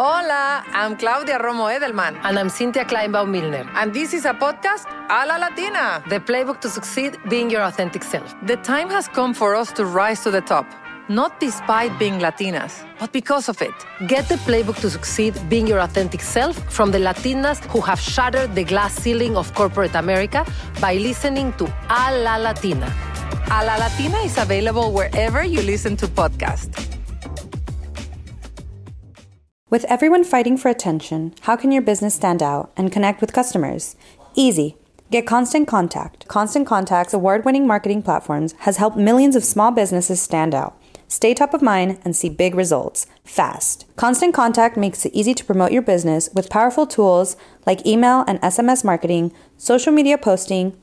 Hola, I'm Claudia Romo Edelman. And I'm Cynthia Kleinbaum Milner. And this is a podcast a la Latina. The playbook to succeed being your authentic self. The time has come for us to rise to the top. Not despite being Latinas, but because of it. Get the playbook to succeed being your authentic self from the Latinas who have shattered the glass ceiling of corporate America by listening to A La Latina. A La Latina is available wherever you listen to podcasts. With everyone fighting for attention, how can your business stand out and connect with customers? Easy. Get Constant Contact. Constant Contact's award winning marketing platforms has helped millions of small businesses stand out. Stay top of mind and see big results fast. Constant Contact makes it easy to promote your business with powerful tools like email and SMS marketing, social media posting,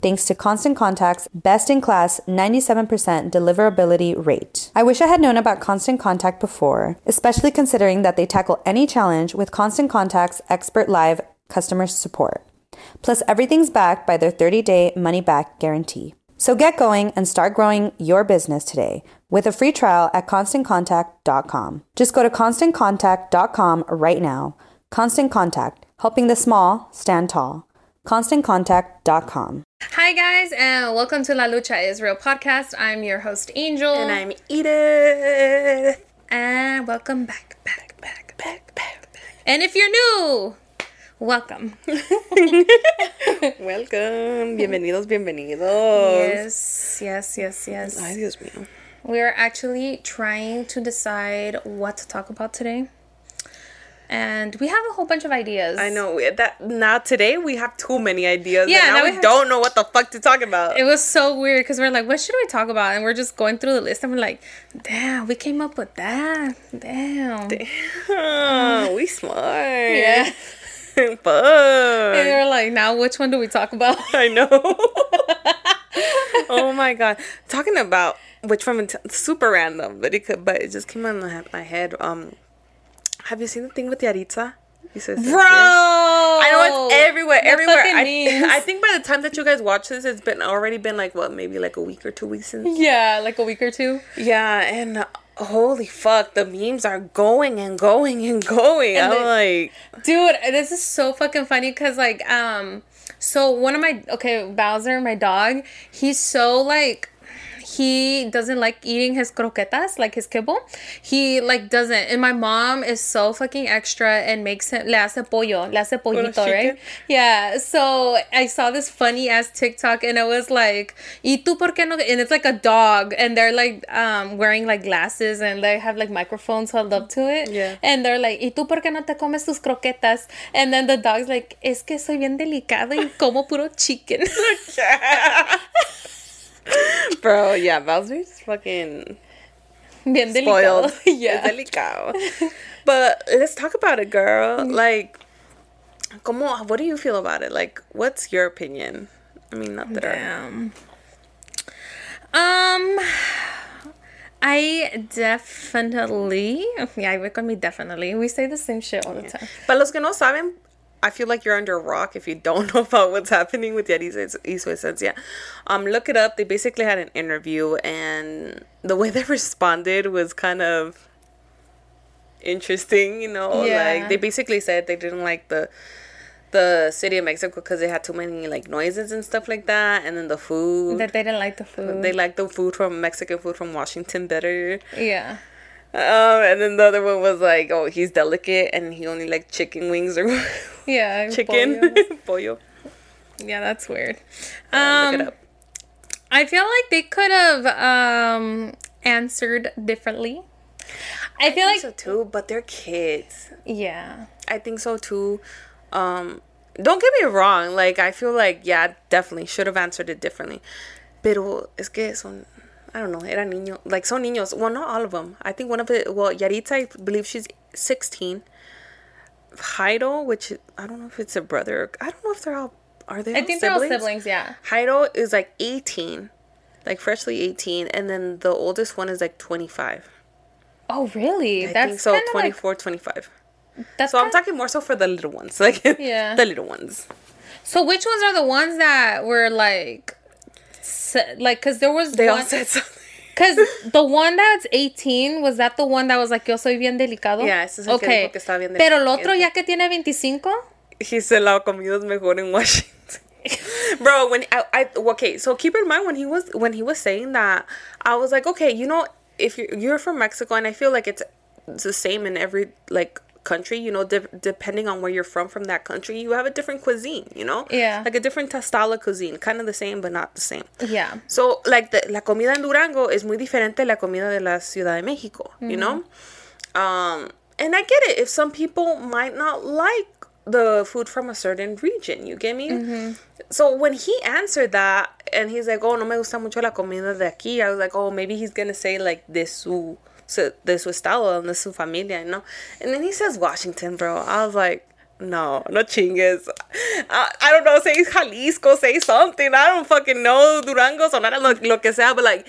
thanks to Constant Contact's best in class 97% deliverability rate. I wish I had known about Constant Contact before, especially considering that they tackle any challenge with Constant Contact's expert live customer support. Plus, everything's backed by their 30 day money back guarantee. So get going and start growing your business today with a free trial at constantcontact.com. Just go to constantcontact.com right now. Constant Contact, helping the small stand tall. ConstantContact.com. Hi, guys, and welcome to La Lucha Is Real podcast. I'm your host, Angel. And I'm Edith. And welcome back, back, back, back, back, back. And if you're new, welcome. welcome. Bienvenidos, bienvenidos. Yes, yes, yes, yes. Ay, Dios mío. We're actually trying to decide what to talk about today and we have a whole bunch of ideas. I know that now today we have too many ideas. Yeah, now, now we, we don't know what the fuck to talk about. It was so weird because we're like, what should we talk about? And we're just going through the list and we're like, damn, we came up with that. Damn, damn, we smart. Yeah. Fuck. And we're like, now which one do we talk about? I know. oh my god, talking about which one? Super random, but it could, but it just came on my head. Um have you seen the thing with Yahritza? Bro, I know it's everywhere, the everywhere. I, I think by the time that you guys watch this, it's been already been like what, maybe like a week or two weeks since. Yeah, like a week or two. Yeah, and uh, holy fuck, the memes are going and going and going. And I'm the, like, dude, this is so fucking funny because like, um, so one of my okay, Bowser, my dog, he's so like he doesn't like eating his croquetas, like his kibble. He like doesn't. And my mom is so fucking extra and makes him le hace pollo, le hace pollito, right? Yeah. So I saw this funny ass TikTok and it was like, ¿Y tú por qué no? And it's like a dog and they're like um wearing like glasses and they have like microphones held up to it. Yeah. And they're like, ¿Y tú por qué no te comes tus croquetas? And then the dog's like, es que soy bien delicado y como puro chicken. Bro, yeah, Bowser's fucking Bien spoiled. Yeah. delicado. But let's talk about it, girl. Like, como, what do you feel about it? Like, what's your opinion? I mean, not that Damn. Um, I definitely, yeah, I work on me definitely. We say the same shit all the time. But los que no saben, I feel like you're under a rock if you don't know about what's happening with Yahritza Esencia. Um, look it up. They basically had an interview, and the way they responded was kind of interesting. You know, yeah. like they basically said they didn't like the the city of Mexico because they had too many like noises and stuff like that, and then the food that they didn't like the food. They liked the food from Mexican food from Washington better. Yeah. Um, and then the other one was like, oh, he's delicate and he only like chicken wings or yeah, chicken pollo. Yeah, that's weird. Um, look it up. I feel like they could have um answered differently. I, I feel like so too, but they're kids. Yeah, I think so too. Um, don't get me wrong. Like I feel like yeah, definitely should have answered it differently. Pero es que son I don't know, era niño. Like, son niños. Well, not all of them. I think one of it, well, Yahritza, I believe she's 16. Jairo, which I don't know if it's a brother. I don't know if they're all are they? I think they're all siblings. Yeah. Jairo is like 18, like freshly 18, and then the oldest one is like 25. Oh, really? I that's think so, kinda like- 24, 25. that's So I'm talking more so for the little ones, like Yeah. the little ones. So which ones are the ones that were like, like, cause there was They all said something. Cause the one that's 18 was that the one that was like yo soy bien delicado. Yeah, ese es el que okay. dijo que estaba bien Pero el otro ya que tiene 25. He said la comida es mejor en Washington. Bro, when I, I okay, so keep in mind when he was when he was saying that, I was like, okay, you know, if you're you're from Mexico, and I feel like it's, it's the same in every like country, you know, de- depending on where you're from from that country, you have a different cuisine, you know, Yeah. like a different of cuisine, kind of the same but not the same. Yeah. So, like, the, la comida en Durango is muy diferente a la comida de la Ciudad de México, you know? Um, and I get it. If some people might not like the food from a certain region, you get me? So, when he answered that, and he's like, oh, no me gusta mucho la comida de aquí, I was like, oh, maybe he's gonna say, like, de su- de su estado, de su familia, you know? And then he says Washington, bro. I was like, no, no chingues. I, I don't know, say Jalisco, say something. I don't fucking know. Durango, Sonora, lo, lo que sea, but like,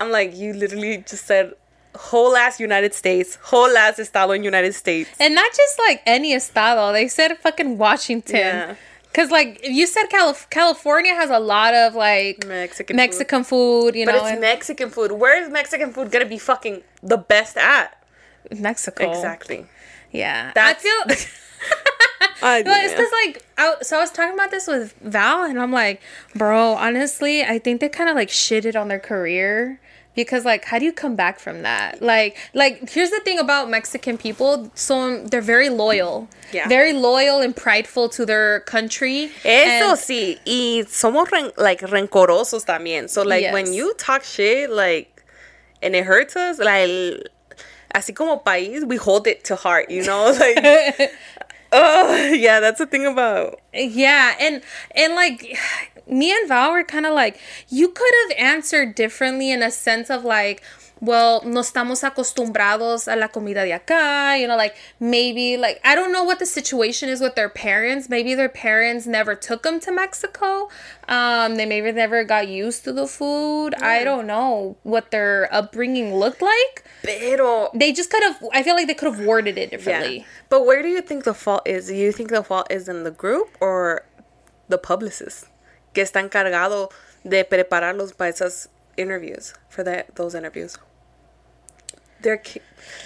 I'm like, you literally just said whole ass United States, whole ass estado in United States. And not just like any estado. They said fucking Washington. Yeah. Cause like you said, Calif- California has a lot of like Mexican food. Mexican food, you But know, But it's and Mexican food. Where is Mexican food gonna be fucking the best at? Mexico. Exactly. Yeah. That's- I feel. I No, it's because like I, so I was talking about this with Val, and I'm like, bro, honestly, I think they kind of like shitted on their career because like, how do you come back from that? Like, like here's the thing about Mexican people, so they're very loyal, Yeah. very loyal and prideful to their country. Eso and- sí, y somos ren- like rencorosos también. So like Yes. when you talk shit like and it hurts us, like así como país, we hold it to heart, you know? Like Oh, yeah, that's the thing about Yeah, and and like me and Val were kind of like you could have answered differently in a sense of like well, no estamos acostumbrados a la comida de acá, you know, like maybe like I don't know what the situation is with their parents. Maybe their parents never took them to Mexico. Um they maybe never got used to the food. I don't know what their upbringing looked like. Pero They just could have I feel like they could have worded it yeah. differently. But where do you think the fault is? Do you think the fault is in the group or the publicist que está encargado de prepararlos para esas interviews for that those interviews? They're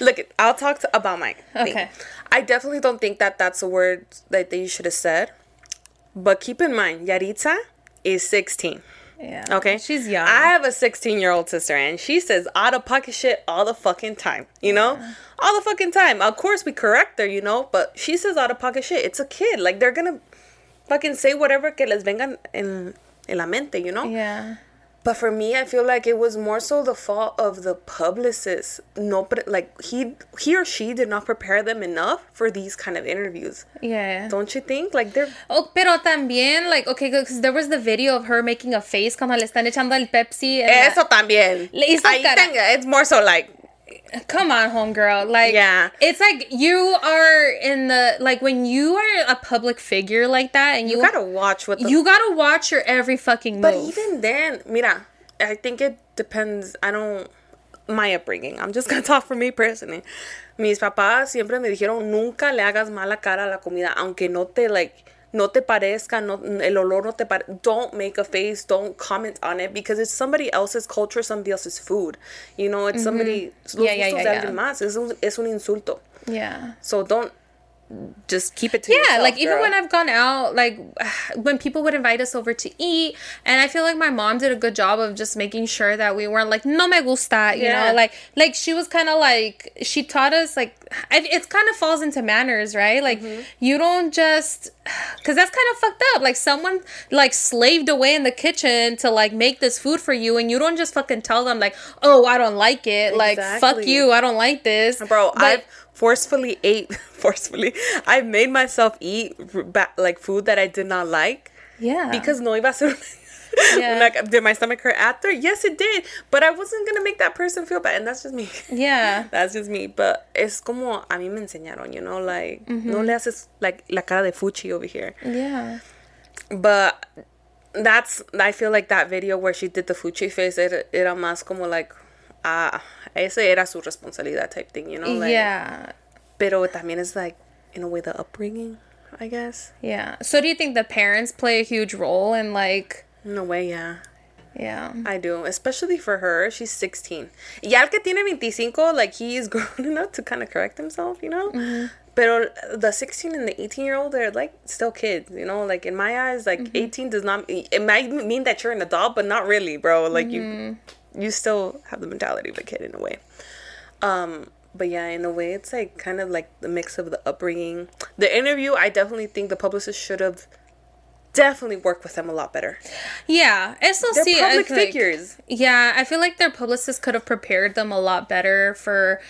look. I'll talk to, about my thing. Okay. I definitely don't think that that's a word that they should have said. But keep in mind, Yahritza is 16. Yeah. Okay. She's young. I have a 16 year old sister and she says out of pocket shit all the fucking time, you know? All the fucking time. Of course we correct her, you know, but she says out of pocket shit. It's a kid. Like they're gonna fucking say whatever que les vengan en, en la mente, you know? yeah. But for me, I feel like it was more so the fault of the publicist. No, but like he he or she did not prepare them enough for these kind of interviews. Yeah. Don't you think? Like they're Oh, pero también, like, okay, because there was the video of her making a face cuando le están echando el Pepsi. en la- eso también. Le hizo Ahí cara. tenga- it's more so like Come on, homegirl. Like, Yeah. it's like you are in the, like, when you are a public figure like that and you, you gotta watch what the you gotta watch your every fucking move. But even then, mira, I think it depends. I don't. My upbringing. I'm just gonna talk for me personally. Mis papás siempre me dijeron nunca le hagas mala cara a la comida, aunque no te like. No te parezca, no, el olor no te pare- Don't make a face, don't comment on it because it's somebody else's culture, somebody else's food. You know, it's mm-hmm. somebody. Los. Yeah, yeah, gustos yeah, de yeah. alguien más. Es un, es un insulto. yeah. So don't. Just keep it to Yeah, yourself. like even when I've gone out, like when people would invite us over to eat, and I feel like my mom did a good job of just making sure that we weren't like no me gusta, you Yeah. know, like like she was kind of like she taught us like it, it's kind of falls into manners, right? Like Mm-hmm. you don't just because that's kind of fucked up. Like someone like slaved away in the kitchen to like make this food for you, and you don't just fucking tell them like, oh, I don't like it, like fuck you, I don't like this, Bro, I've forcefully ate forcefully. I've made myself eat like food that I did not like yeah because no iba a ser Yeah. like did my stomach hurt after? Yes, it did, but I wasn't gonna make that person feel bad, and that's just me. yeah. That's just me, but it's como a mí me enseñaron, you know, like no Mm-hmm. le haces like la cara de fuchi over here. Yeah. but that's I feel like that video where she did the fuchi face era, era más como like ah ese era su responsabilidad type thing, you know? Like, yeah. Pero también is like in a way the upbringing, I guess. Yeah. So do you think the parents play a huge role in like In a way, yeah. yeah. I do, especially for her. She's 16. Ya el que tiene 25, like he is grown enough to kind of correct himself, you know? Pero the 16 and the 18 year old, they're like still kids, you know? Like in my eyes, like 18 does not, it might mean that you're an adult, but not really, bro. Like you, you still have the mentality of a kid in a way. Um, but yeah, in a way, it's like kind of like the mix of the upbringing. The interview, I definitely think the publicist should have definitely worked with them a lot better. Yeah. Eso They're sí, I public like- figures. Yeah, I feel like their publicist could have prepared them a lot better for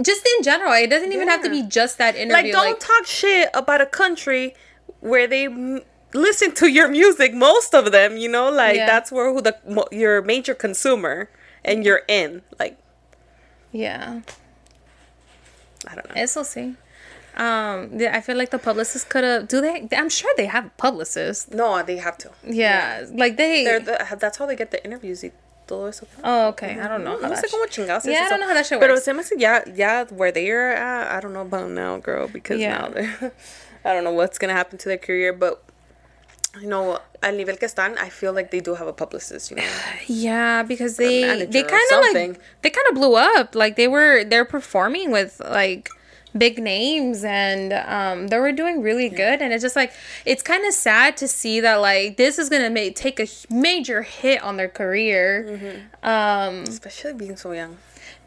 just in general. It doesn't even have to be just that interview. like don't talk shit about a country where they listen to your music most of them you know like Yeah. that's where who the your major consumer and you're in like yeah. i don't know Eso sí. Um, yeah, I feel like the publicist could have. Do they? I'm sure they have publicists. no they have to Yeah, like they. They're the, that's how they get the interviews y todo eso oh, okay. I don't know. how no sé cómo chingados Yeah, I don't know how that shit Pero works. se me hace ya, ya where they are at, I don't know about now, girl, because Yeah. now they're, I don't know what's gonna happen to their career, but you know, al nivel que están, I feel like they do have a publicist, you know. Yeah, because they they kind of like they kind of blew up. Like they were they're performing with like big names and um they were doing really good and it's just like it's kind of sad to see that like this is gonna make take a major hit on their career Mm-hmm. um Especially being so young.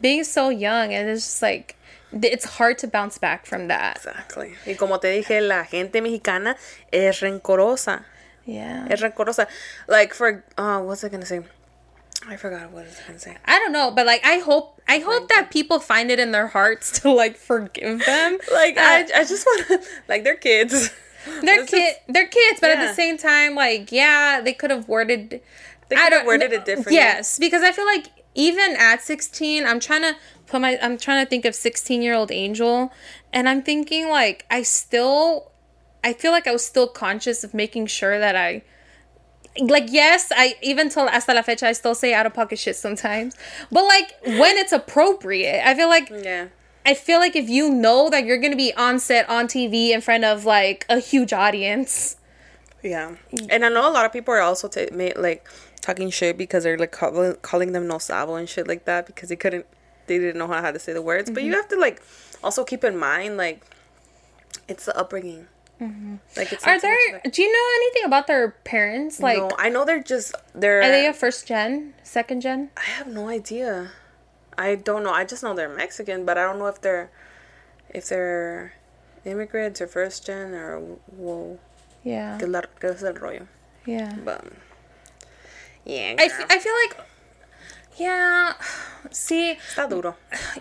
being so young and it's just like it's hard to bounce back from that Exactly. Y como te dije, la gente mexicana es rencorosa. Yeah Es rencorosa. Like for uh what's I gonna say? I forgot what I was gonna say. I don't know, but like I hope I hope that people find it in their hearts to like forgive them. Like Uh, I I just wanna like they're kids. they're kid they're kids, but at the same time, like yeah, they could have worded. They I could have worded it differently. Yes, because I feel like even at sixteen, I'm trying to put my I'm trying to think of sixteen year old Angel, and I'm thinking like I still, I feel like I was still conscious of making sure that I. Like yes, I even till hasta la fecha I still say out of pocket shit sometimes, but like when it's appropriate, I feel like Yeah. I feel like if you know that you're gonna be on set on TV in front of like a huge audience, Yeah, and I know a lot of people are also ta ma- like talking shit because they're like call- calling them no sabo and shit like that because they couldn't, they didn't know how to say the words. But you Mm-hmm. have to like also keep in mind like it's the upbringing. Like it's Mm-hmm. are not so much there? like- do you know anything about their parents? Like, no, I know they're just they're. are they a first gen, second gen? I have no idea. I don't know. I just know they're Mexican, but I don't know if they're if they're immigrants or first gen or whoa. Yeah, Que es el rollo. yeah. But yeah, I, f- I feel like, yeah. See, Está duro.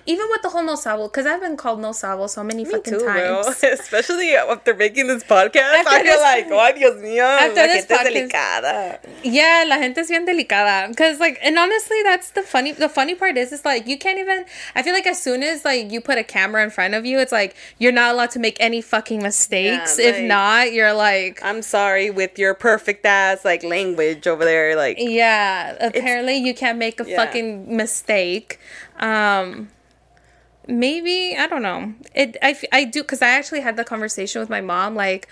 even with the whole no sabo, because I've been called no sabo so many Me fucking too, bro. times. Especially after making this podcast. After I feel this- like, oh, Dios mío, after la this gente es delicada. Yeah, la gente es bien delicada. Cause like, and honestly, that's the funny. The funny part is, is like you can't even. I feel like as soon as like you put a camera in front of you, it's like you're not allowed to make any fucking mistakes. Yeah, if not, you're like, I'm sorry with your perfect ass like language over there. Like, yeah. Apparently, you can't make a Yeah. fucking mistake. Um, maybe I don't know. It I I do because I actually had the conversation with my mom. Like,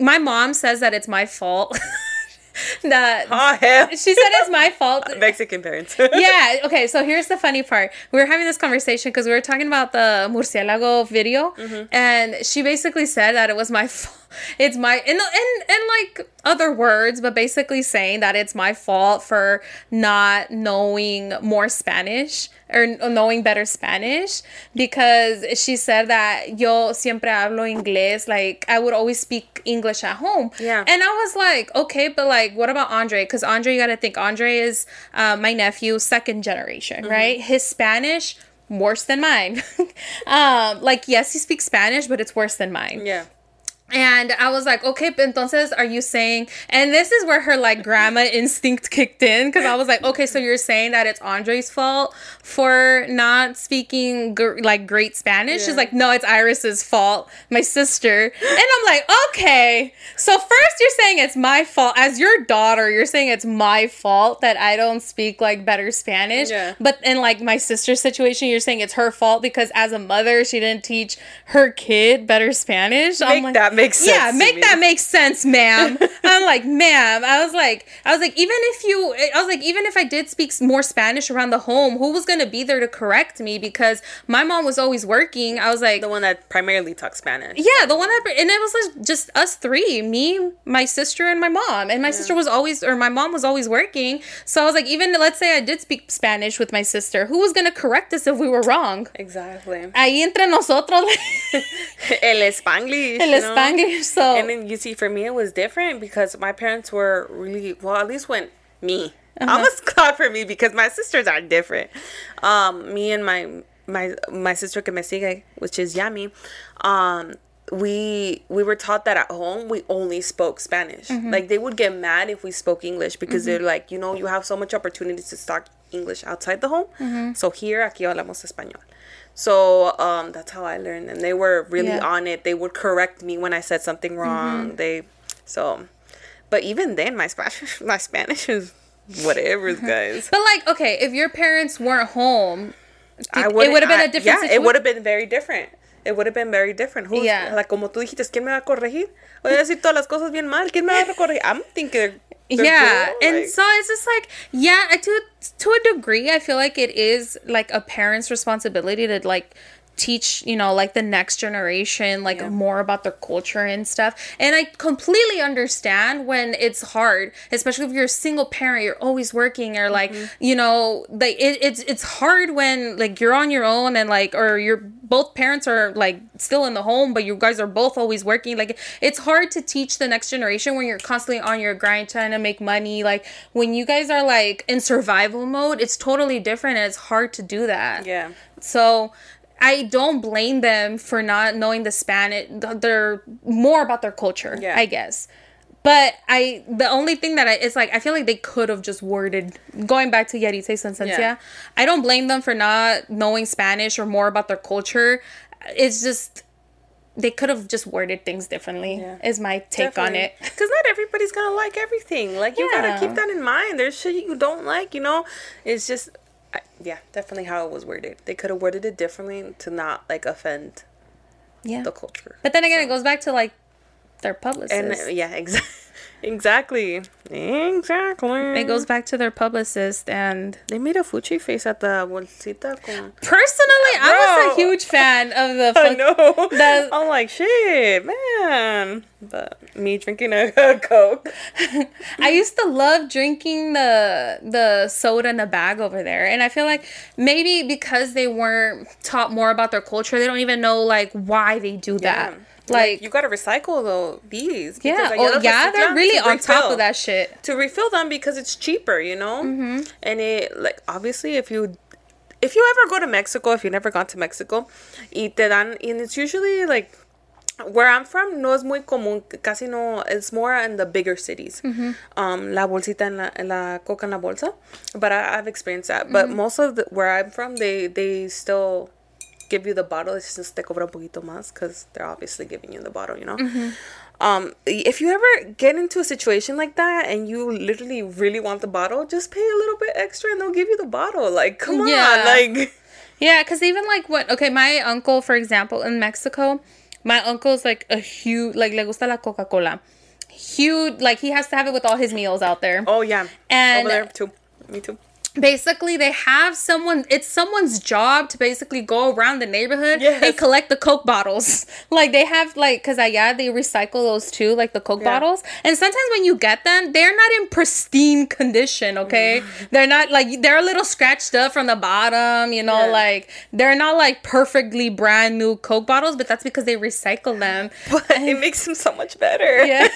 my mom says that it's my fault. that oh hell, she said it's my fault. Mexican parents. yeah. Okay. So here's the funny part. We were having this conversation because we were talking about the murcielago video, and she basically said that it was my fault. It's my in in in like other words, but basically saying that it's my fault for not knowing more Spanish or knowing better Spanish because she said that yo siempre hablo inglés. Like I would always speak English at home. Yeah. And I was like, okay, but like, what about Andre? Because Andre, you got to think, Andre is uh, my nephew, second generation, Mm-hmm. right? His Spanish worse than mine. um, like, yes, he speaks Spanish, but it's worse than mine. yeah. And I was like, okay, but entonces are you saying, and this is where her like grandma instinct kicked in because I was like, okay, so you're saying that it's Andre's fault for not speaking gr- like great Spanish? She's like, no, it's Iris's fault, my sister. And I'm like, okay. So first you're saying it's my fault. As your daughter, you're saying it's my fault that I don't speak like better Spanish. Yeah. But in like my sister's situation, you're saying it's her fault because as a mother, she didn't teach her kid better Spanish. I'm Make like, that make sense Yeah, make that make sense, ma'am. I'm like, ma'am. I was like, I was like, even if you, I was like, even if I did speak more Spanish around the home, who was gonna be there to correct me? Because my mom was always working. I was like, The one that primarily talks Spanish. yeah, the one that, and it was like just us three, me, my sister, and my mom. And my sister was always, or my mom was always working. So I was like, even let's say I did speak Spanish with my sister, who was gonna correct us if we were wrong? Exactly. Ahí entre nosotros, El Spanglish. el you So And then you see, for me, it was different because my parents were really well. At least when me, Uh-huh. I was glad for me because my sisters are different. Um, me and my my my sister que me sigue, which is Yami, um, we we were taught that at home we only spoke Spanish. Mm-hmm. Like they would get mad if we spoke English because they're like, you know, you have so much opportunities to talk English outside the home. Mm-hmm. So here, aquí hablamos español. So um, that's how I learned, and they were really Yeah. on it. They would correct me when I said something wrong. Mm-hmm. They so, but even then, my Spanish my Spanish is whatever, guys. But like, okay, if your parents weren't home, I it would have been I- a different Yeah, situation. it would have been very different. It would have been very different. Who's, Yeah. Like, como tú dijiste, ¿quién me va a corregir? Voy a decir todas las cosas bien mal. ¿Quién me va a corregir? I'm thinking. Yeah cool, and so it's just like yeah to to a degree i feel like it is like a parent's responsibility to like teach you know like the next generation like Yeah. more about their culture and stuff and i completely understand when it's hard especially if you're a single parent you're always working or like Mm-hmm. you know like it, it's it's hard when like you're on your own and like or you're both parents are like still in the home but you guys are both always working like it's hard to teach the next generation when you're constantly on your grind trying to make money like when you guys are like in survival mode it's totally different and it's hard to do that yeah. so I don't blame them for not knowing the Spanish. They're more about their culture, Yeah. I guess. But I, the only thing that I, it's like I feel like they could have just worded. Going back to Yahritza y Su Esencia, Yeah. I don't blame them for not knowing Spanish or more about their culture. It's just they could have just worded things differently. Yeah. Is my take on it. Because not everybody's gonna like everything. Like you Yeah. gotta keep that in mind. There's shit you don't like. You know, it's just. Yeah, definitely how it was worded. They could have worded it differently to not like offend Yeah. the culture. But then again, it goes back to like their publicist. And uh, yeah, exactly, exactly, exactly. it goes back to their publicist and They made a fuchi face at the bolsita con. Personally, I was a huge fan of the. I fuck- know. the- I'm like shit, man. But me drinking a, a coke. I used to love drinking the the soda in a bag over there, and I feel like maybe because they weren't taught more about their culture, they don't even know like why they do that. Like, you gotta recycle though these. yeah, oh, yeah, they're really to on top of that shit. to refill them because it's cheaper, you know. Mm-hmm. And it like obviously if you if you ever go to Mexico, if you never gone to Mexico, y te dan and it's usually like where I'm from no es muy común, casi no, it's more in the bigger cities. Mm-hmm. Um, la bolsita en la, en la coca en la bolsa, but I, I've experienced that. But Mm-hmm. most of the, where I'm from, they they still give you the bottle. It's just te cobra un poquito más because they're obviously giving you the bottle, you know. Mm-hmm. Um, if you ever get into a situation like that and you literally really want the bottle, just pay a little bit extra and they'll give you the bottle. Like, come Yeah. on, like. Yeah, because even like what? Okay, my uncle, for example, in Mexico, my uncle's like a huge like le gusta la Coca Cola, huge like he has to have it with all his meals out there. Oh yeah, And- over there too. Me too. Basically they have someone it's someone's job to basically go around the neighborhood Yes. and collect the coke bottles like they have like because uh, yeah they recycle those too like the coke Yeah. bottles and sometimes when you get them they're not in pristine condition okay mm. they're not like they're a little scratched up from the bottom you know Yeah. like they're not like perfectly brand new coke bottles but that's because they recycle them But it makes them so much better. Yeah.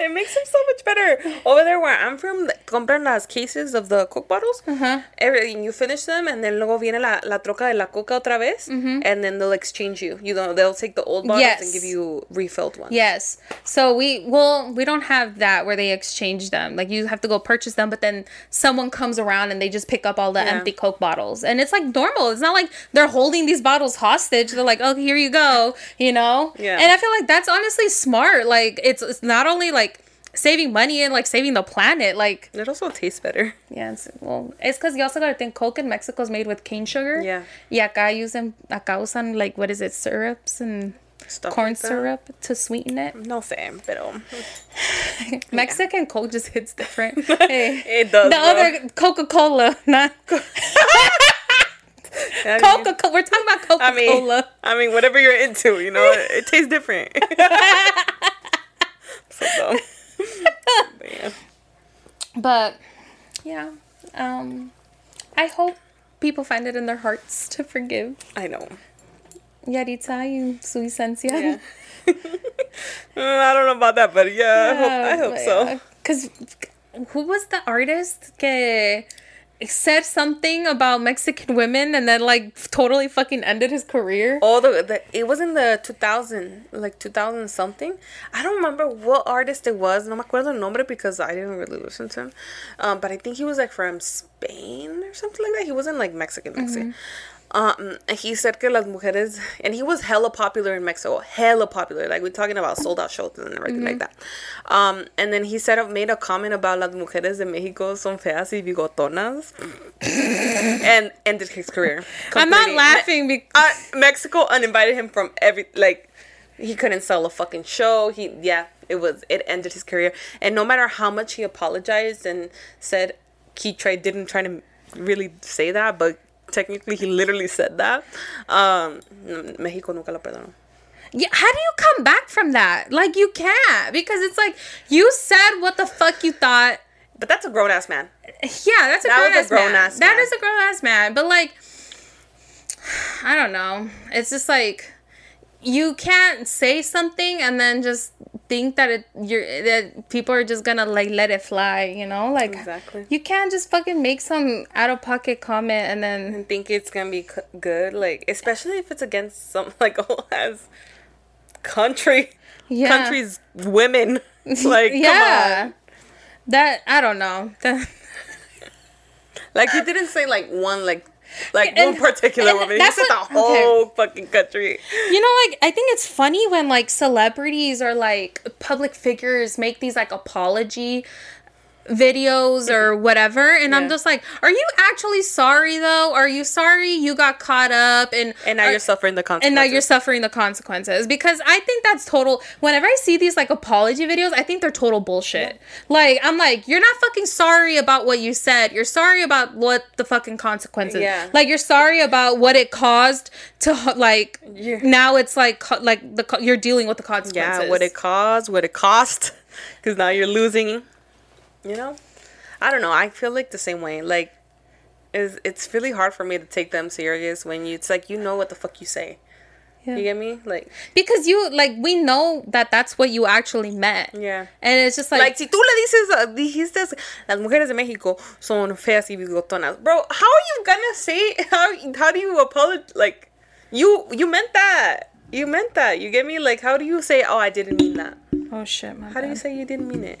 it makes them so much better. Over there where I'm from, compran las cases of the Coke bottles bottles. Uh-huh. Everything you finish them, and then luego viene la, la troca de la coca otra vez, mm-hmm. and then they'll exchange you. You know, they'll take the old bottles and give you refilled ones. Yes. So we well we don't have that where they exchange them. Like you have to go purchase them, but then someone comes around and they just pick up all the Yeah. empty Coke bottles, and it's like normal. It's not like they're holding these bottles hostage. They're like, oh, here you go, you know. Yeah. And I feel like that's honestly smart. Like it's it's not only like saving money and like saving the planet. Like It also tastes better. yeah, it's, well, it's because you also gotta think Coke in Mexico is made with cane sugar. Yeah. Y acá usan acá usan like what is it syrups and Stuff corn like syrup to sweeten it. No sé, pero Mexican Coke just hits different. Hey, It does, The bro. other Coca Cola, not I mean- Coca Cola. We're talking about Coca I mean, Cola. I mean, whatever you're into, you know, it, it tastes different. so dumb. But yeah. Um, I hope people find it in their hearts to forgive. I know. Yahritza, you su esencia. Yeah. Mm, I don't know about that, but yeah, I hope, I hope so. Because who was the artist que said something about Mexican women and then like totally fucking ended his career? All the, the it was in the 2000, like 2000 something. I don't remember what artist it was. No me acuerdo el nombre because I didn't really listen to him. Um, but I think he was like from Spain or something like that. He wasn't like Mexican, Mexican. Um, he said que las mujeres, and he was hella popular in Mexico, hella popular. Like we're talking about sold out shows and everything like that. Um, and then he said made a comment about las mujeres de Mexico son feas y bigotonas, and ended his career. I'm not laughing because uh, Mexico uninvited him from every like he couldn't sell a fucking show. He yeah, it was it ended his career. And no matter how much he apologized and said he tried didn't try to really say that, but technically he literally said that. Um, Mexico nunca lo perdonó. Yeah, how do you come back from that? Like you can't because it's like you said what the fuck you thought. But that's a grown ass man. Yeah, that's a That grown a ass man. grown-ass man. is a grown ass man. But like, I don't know. It's just like you can't say something and then just think that it you're that people are just gonna like let it fly. You know, like Exactly. You can't just fucking make some out of pocket comment and then And think it's gonna be c- good, like especially if it's against some like whole ass country, Yeah. country's women. Like come yeah. on. That I don't know. Like he didn't say like one like like And- one particular woman. He that's said what- the whole fucking country. You know, like I think it's funny when like celebrities or like public figures make these like apology videos or whatever and i'm just like are you actually sorry though are you sorry you got caught up and And now are- you're suffering the consequences. and now you're suffering the consequences because I think that's total. Whenever I see these like apology videos, I think they're total bullshit. Like I'm like, you're not fucking sorry about what you said. You're sorry about what the fucking consequences. Yeah. Like you're sorry about what it caused to like. Yeah. Now it's like like the you're dealing with the consequences. yeah, what it caused, what it cost, because now you're losing. You know, I don't know. I feel like the same way. Like, is it's really hard for me to take them serious when you. It's like you know what the fuck you say. Yeah. You get me? Like, because you like we know that that's what you actually meant. Yeah. And it's just like, like si tú le dices, uh, dijiste, las mujeres de México son feas y bigotonas, bro. How are you gonna say? How how do you apologize? Like, you you meant that. You meant that. You get me? Like, how do you say? Oh, I didn't mean that. oh shit, my How do you say you didn't mean it?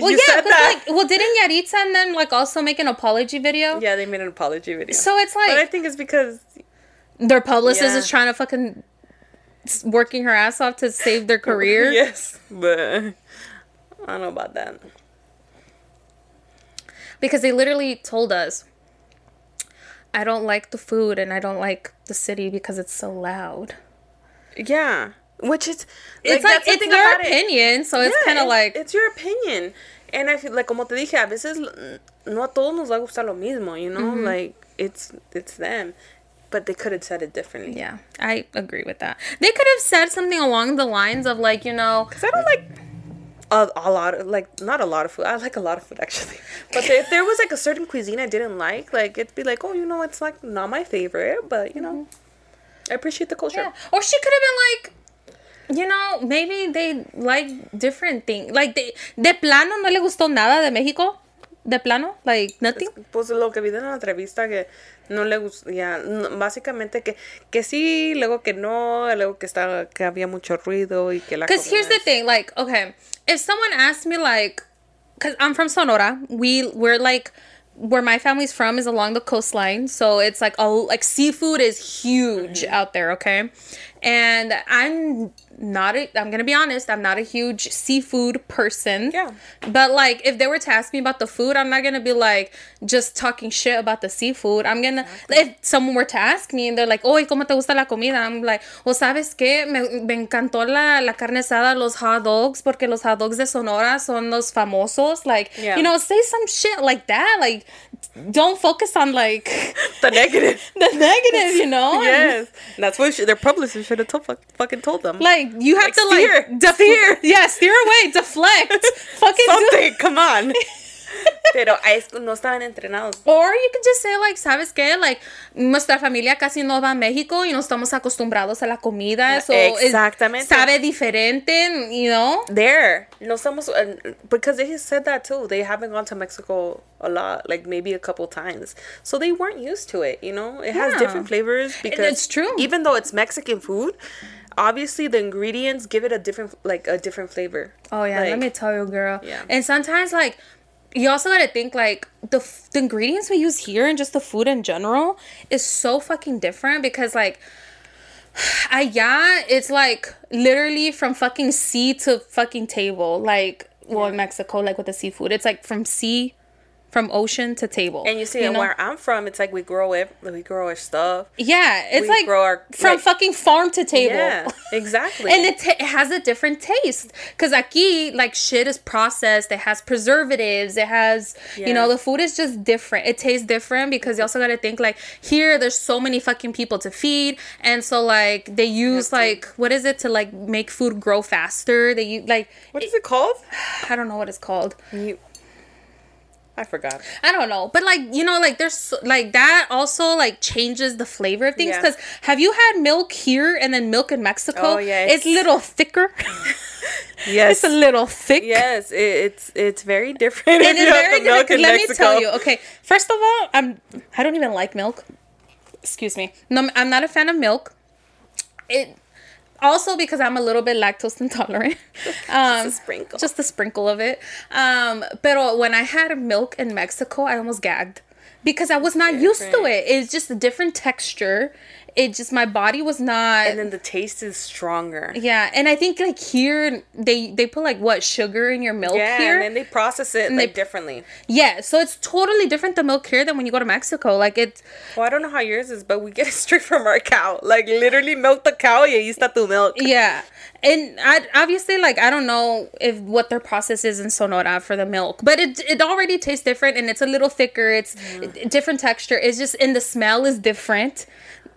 Well, you yeah, that. like, well, didn't Yahritza and then like also make an apology video? yeah, they made an apology video. So it's like but I think it's because their publicist Yeah. is trying to fucking working her ass off to save their career. yes, but I don't know about that. Because they literally told us, I don't like the food and I don't like the city because it's so loud. Yeah, which is It's like, the it's their about it. opinion, so it's Yeah, kind of like it's your opinion. And I feel like como te dije, a veces no a todos nos va a gustar lo mismo, you know? Mm-hmm. Like it's it's them. But they could have said it differently. Yeah, I agree with that. They could have said something along the lines of like, you know, Cause I don't like a, a lot of like not a lot of food. I like a lot of food actually. But if there was like a certain cuisine I didn't like, like it'd be like, oh, you know, it's like not my favorite, but you know, I appreciate the culture. Yeah. Or she could have been like, you know, maybe they like different things. Like, they, de plano no le gustó nada de México. De plano, like nothing. Pues lo que vi en la entrevista que no le gustó, ya, no- básicamente que, que sí, luego que no, luego que estaba, que había mucho ruido y que la Because here's the thing, like, okay, if someone asked me, like, because I'm from Sonora, we we're like, where my family's from is along the coastline, so it's like, oh, like seafood is huge Mm-hmm. out there, okay, and I'm not a, I'm gonna be honest, I'm not a huge seafood person. Yeah. But like, if they were to ask me about the food, I'm not gonna be like just talking shit about the seafood. I'm gonna if someone were to ask me and they're like, "Oye, cómo te gusta la comida?" I'm like, "O sabes qué? Me, me encantó la, la carne asada, los hot dogs, porque los hot dogs de Sonora son los famosos." Like, Yeah. you know, say some shit like that. Like, don't focus on like the negative. the negative, you know. And, yes, that's what sh- their publicist should have told, fucking told them. Like you have Like, to steer, like deflect. Yeah, steer away, deflect. Fucking do something. Come on. Pero no estaban entrenados. Or you could just say like, ¿sabes qué? Like, nuestra familia casi no va a México y no estamos acostumbrados a la comida. So es- Exactamente. sabe diferente, you know? There, no estamos uh, because they said that too. They haven't gone to Mexico a lot, like maybe a couple times, so they weren't used to it. You know, it has Yeah. different flavors because it's true. Even though it's Mexican food, obviously the ingredients give it a different, like a different flavor. Oh yeah, let me tell you, girl. Yeah. And sometimes like you also gotta think like the, f- the ingredients we use here and just the food in general is so fucking different because like allá it's like literally from fucking sea to fucking table like well in Mexico like with the seafood it's like from sea from ocean to table And you see, know? where I'm from, it's like we grow it, we grow our stuff. yeah it's we like grow our- from like- fucking farm to table Yeah, exactly. and it, ta it has a different taste because aquí like shit is processed it has preservatives it has you know the food is just different it tastes different because you also got to think like here there's so many fucking people to feed and so like they use to- like what is it to like make food grow faster they use like what is it called? i don't know what it's called You, I forgot. I don't know, but like you know, like there's like that also like changes the flavor of things. Yeah. Because have you had milk here and then milk in Mexico? Oh, yeah, it's, it's- a little thicker. Yes, it's a little thick. yes, it, it's it's very different. It is very different. Let me tell you. Okay, first of all, I'm I don't even like milk. Excuse me. No, I'm not a fan of milk. It also because I'm a little bit lactose intolerant. Um, a sprinkle. Just a sprinkle of it. Um, but when I had milk in Mexico, I almost gagged because I was not used to it. It's just a different texture. It just my body was not. and then the taste is stronger. yeah, and I think like here they they put like what sugar in your milk Yeah, here. and then they process it they- like differently. Yeah, so it's totally different the milk here than when you go to Mexico. Like it's Well, I don't know how yours is, but we get it straight from our cow. Like literally milk the cow y ahí está tu milk. yeah, and I obviously like I don't know if what their process is in Sonora for the milk, but it it already tastes different and it's a little thicker. It's a different texture. It's just and the smell is different.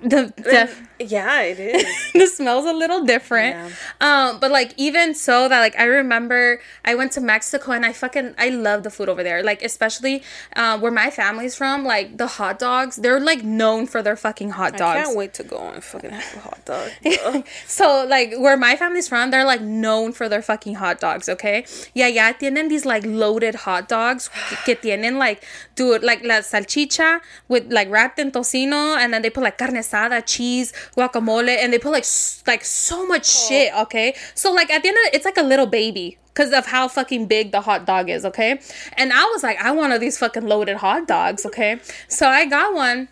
The, the Yeah, it is. the smell's a little different. Yeah. Um, but like even so that like I remember I went to Mexico and I fucking I love the food over there. Like especially uh, where my family's from, like the hot dogs, they're like known for their fucking hot dogs. I can't wait to go and fucking have a hot dog. So like where my family's from, they're like known for their fucking hot dogs, okay? Yeah, yeah, tienen these like loaded hot dogs que tienen like dude like la salchicha with like wrapped in tocino and then they put like carne asada, cheese, guacamole and they put like s- like so much oh. shit, okay? So like at the end of it, it's like a little baby because of how fucking big the hot dog is, okay? And I was like, I want one of these fucking loaded hot dogs, okay? So I got one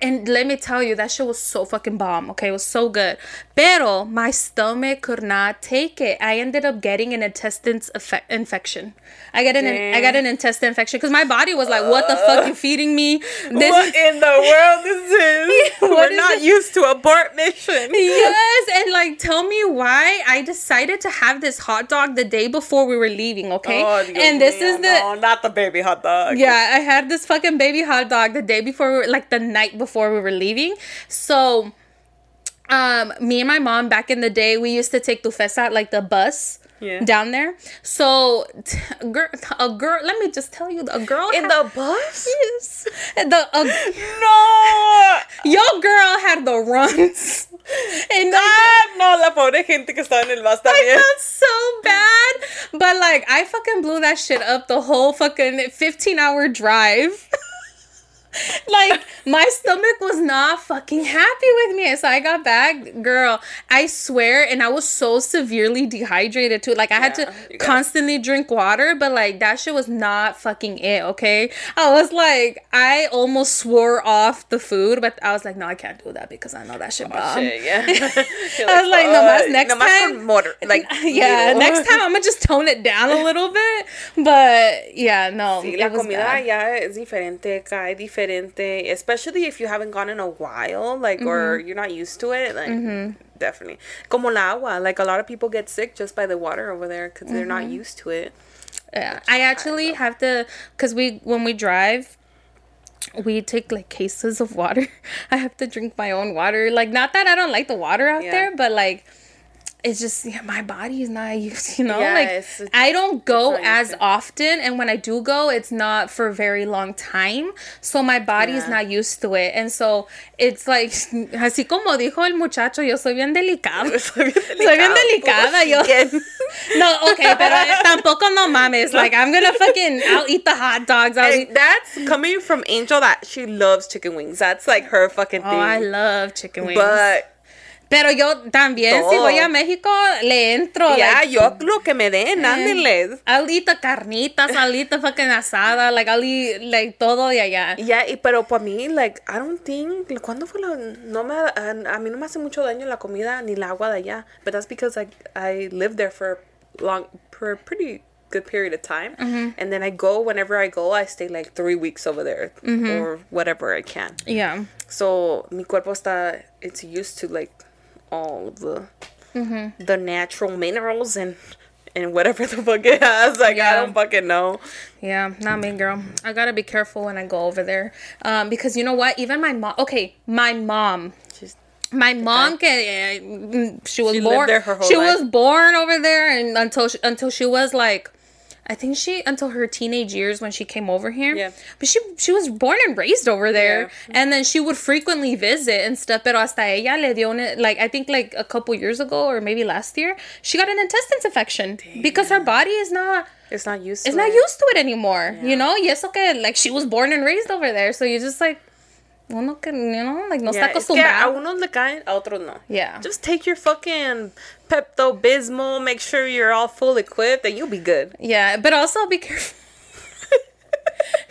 and let me tell you, that shit was so fucking bomb. Okay, it was so good. Pero my stomach could not take it. I ended up getting an intestines effect- infection. I got an I got an intestine infection because my body was like, "What the fuck you feeding me?" This what in the world is this? What We're is not used to abort mission. yes, and like tell me why I decided to have this hot dog the day before we were leaving. Okay, Oh, and this is the no, not the baby hot dog. Yeah, I had this fucking baby hot dog the day before, we were, like the night before we were leaving. So, um, me and my mom back in the day, we used to take Tufesa, like the bus. Yeah. Down there, so t- a girl, a girl. Let me just tell you, a girl In had- the bus? yes, the a, No. your girl had the runs, and like, Ah, no, la pobre gente que estaba en el bus I felt so bad. But like I fucking blew that shit up the whole fucking 15 hour drive. like my stomach was not fucking happy with me. So I got back, girl. I swear, and I was so severely dehydrated too. Like I had Yeah, to gotta- constantly drink water, but like that shit was not fucking it, okay? I was like, I almost swore off the food, but I was like, no, I can't do that because I know that shit oh, bomb. Shit, yeah. I was like, nomás next time. Con motor, like, yeah, little. next time I'm gonna just tone it down a little bit. But yeah, no, Sí, it la comida bad. ya es diferente, cae diferente, especially if you haven't gone in a while, like, Mm-hmm. or you're not used to it, like, definitely. Como la agua, like, a lot of people get sick just by the water over there because they're Mm-hmm. not used to it. Yeah, I actually have to, cause we when we drive. We take like cases of water. I have to drink my own water. Like, not that I don't like the water out Yeah. there, but like, it's just yeah, my body is not used. You know, Yeah, like it's- it's- I don't go as to. often, and when I do go, it's not for a very long time. So my body is Yeah. not used to it, and so it's like así como dijo el muchacho, yo soy bien delicado. Soy bien delicada, yo. No, okay, pero eh, tampoco no mames. Like I'm gonna fucking, I'll eat the hot dogs. I'll eat. That's coming from Angel that she loves chicken wings. That's like her fucking Oh, thing. I love chicken wings. But pero yo también, si voy a México, le entro. yeah, like, yo lo que me den, ándenles. I'll eat the carnitas, I'll eat the fucking asada, like I'll eat like todo de allá. Ya, y pero para mí, like, I don't think, ¿cuándo fue la, no me, a, a mí no me hace mucho daño la comida ni el agua de allá, but that's because, like, I lived there for long, for a pretty good period of time, and then I go, whenever I go, I stay, like, three weeks over there, or whatever I can. Yeah. So, mi cuerpo está, it's used to, like, all of the, Mm-hmm. the natural minerals and, and whatever the fuck it has, like, I don't fucking know. Yeah, not me, girl. I gotta be careful when I go over there. Um, because you know what? Even my mom, okay, my mom, Just, my mom can, she was She born there her whole she life. was born over there and until she, until she was like I think she until her teenage years when she came over here. Yeah. But she she was born and raised over there. Yeah. And then she would frequently visit and stuff. Pero hasta ella le dio un, like I think like a couple years ago or maybe last year, she got an intestines infection because her body is not it's not used to it's not it. used to it anymore. You know? Yes. Okay. like she was born and raised over there. So you just like uno que you know, like no Yeah, está es que a acostumbrado. unos le caen, a otros no. Yeah. Just take your fucking Pepto Bismol, make sure you're all full equipped, and you'll be good. Yeah, but also be careful.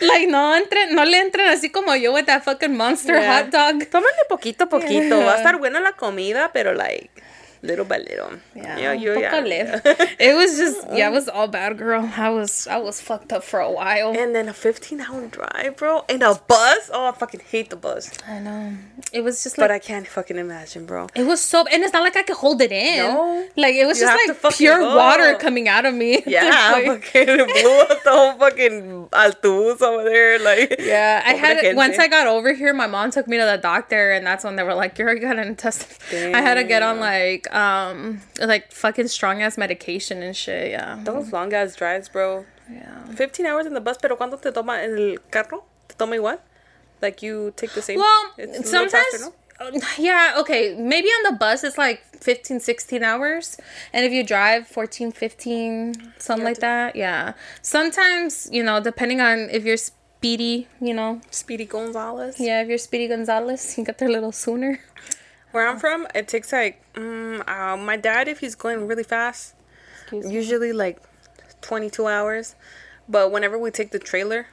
like no entre, no le entren así como yo with that fucking monster Yeah. hot dog. Tómale poquito a poquito. Yeah. Va a estar buena la comida, pero like little by little. Yeah, Yo- yo un ya- poco. It was just yeah, it was all bad, girl. I was I was fucked up for a while. And then a 15 hour drive, bro. and a bus. Oh, I fucking hate the bus. I know. It was just like, But I can't fucking imagine, bro. it was so and it's not like I could hold it in. No. Like it was You just like pure go. water coming out of me. Yeah, Like, fucking blew up the whole fucking altuz over there. Like, Yeah, I had gente. once I got over here, my mom took me to the doctor, and that's when they were like, "You already got an intestine." I had to get on like um like fucking strong ass medication and shit. Yeah, Those long ass drives, bro. yeah. 15 hours in the bus, pero ¿cuánto te toma el carro? ¿Te toma igual? Like you take the same? Well, It's sometimes. faster, no? Yeah, okay. Maybe on the bus it's like 15, 16 hours. And if you drive 14, 15, something like that. Yeah. Sometimes, you know, depending on if you're speedy, you know. Speedy Gonzalez. Yeah, if you're Speedy Gonzalez, you get there a little sooner. Where I'm from, it takes like, mm, uh, my dad, if he's going really fast, usually like 22 hours. But whenever we take the trailer,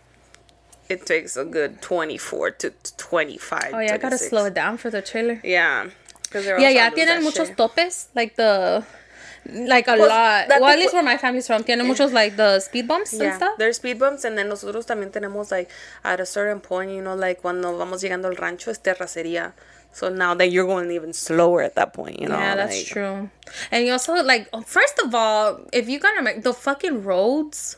it takes a good 24 to 25. Oh yeah, I gotta slow it down for the trailer. Yeah. Because Yeah, yeah, tienen muchos topes, like the, like a Pues, lot. Well, at least where my family's from, tienen muchos like the speed bumps and stuff. there's speed bumps and then nosotros también tenemos like at a certain point, you know, like cuando vamos llegando al rancho es terracería. So now that you're going even slower at that point, you know. Yeah, that's like- true. And you also like, oh, first of all, if you gotta make the fucking roads,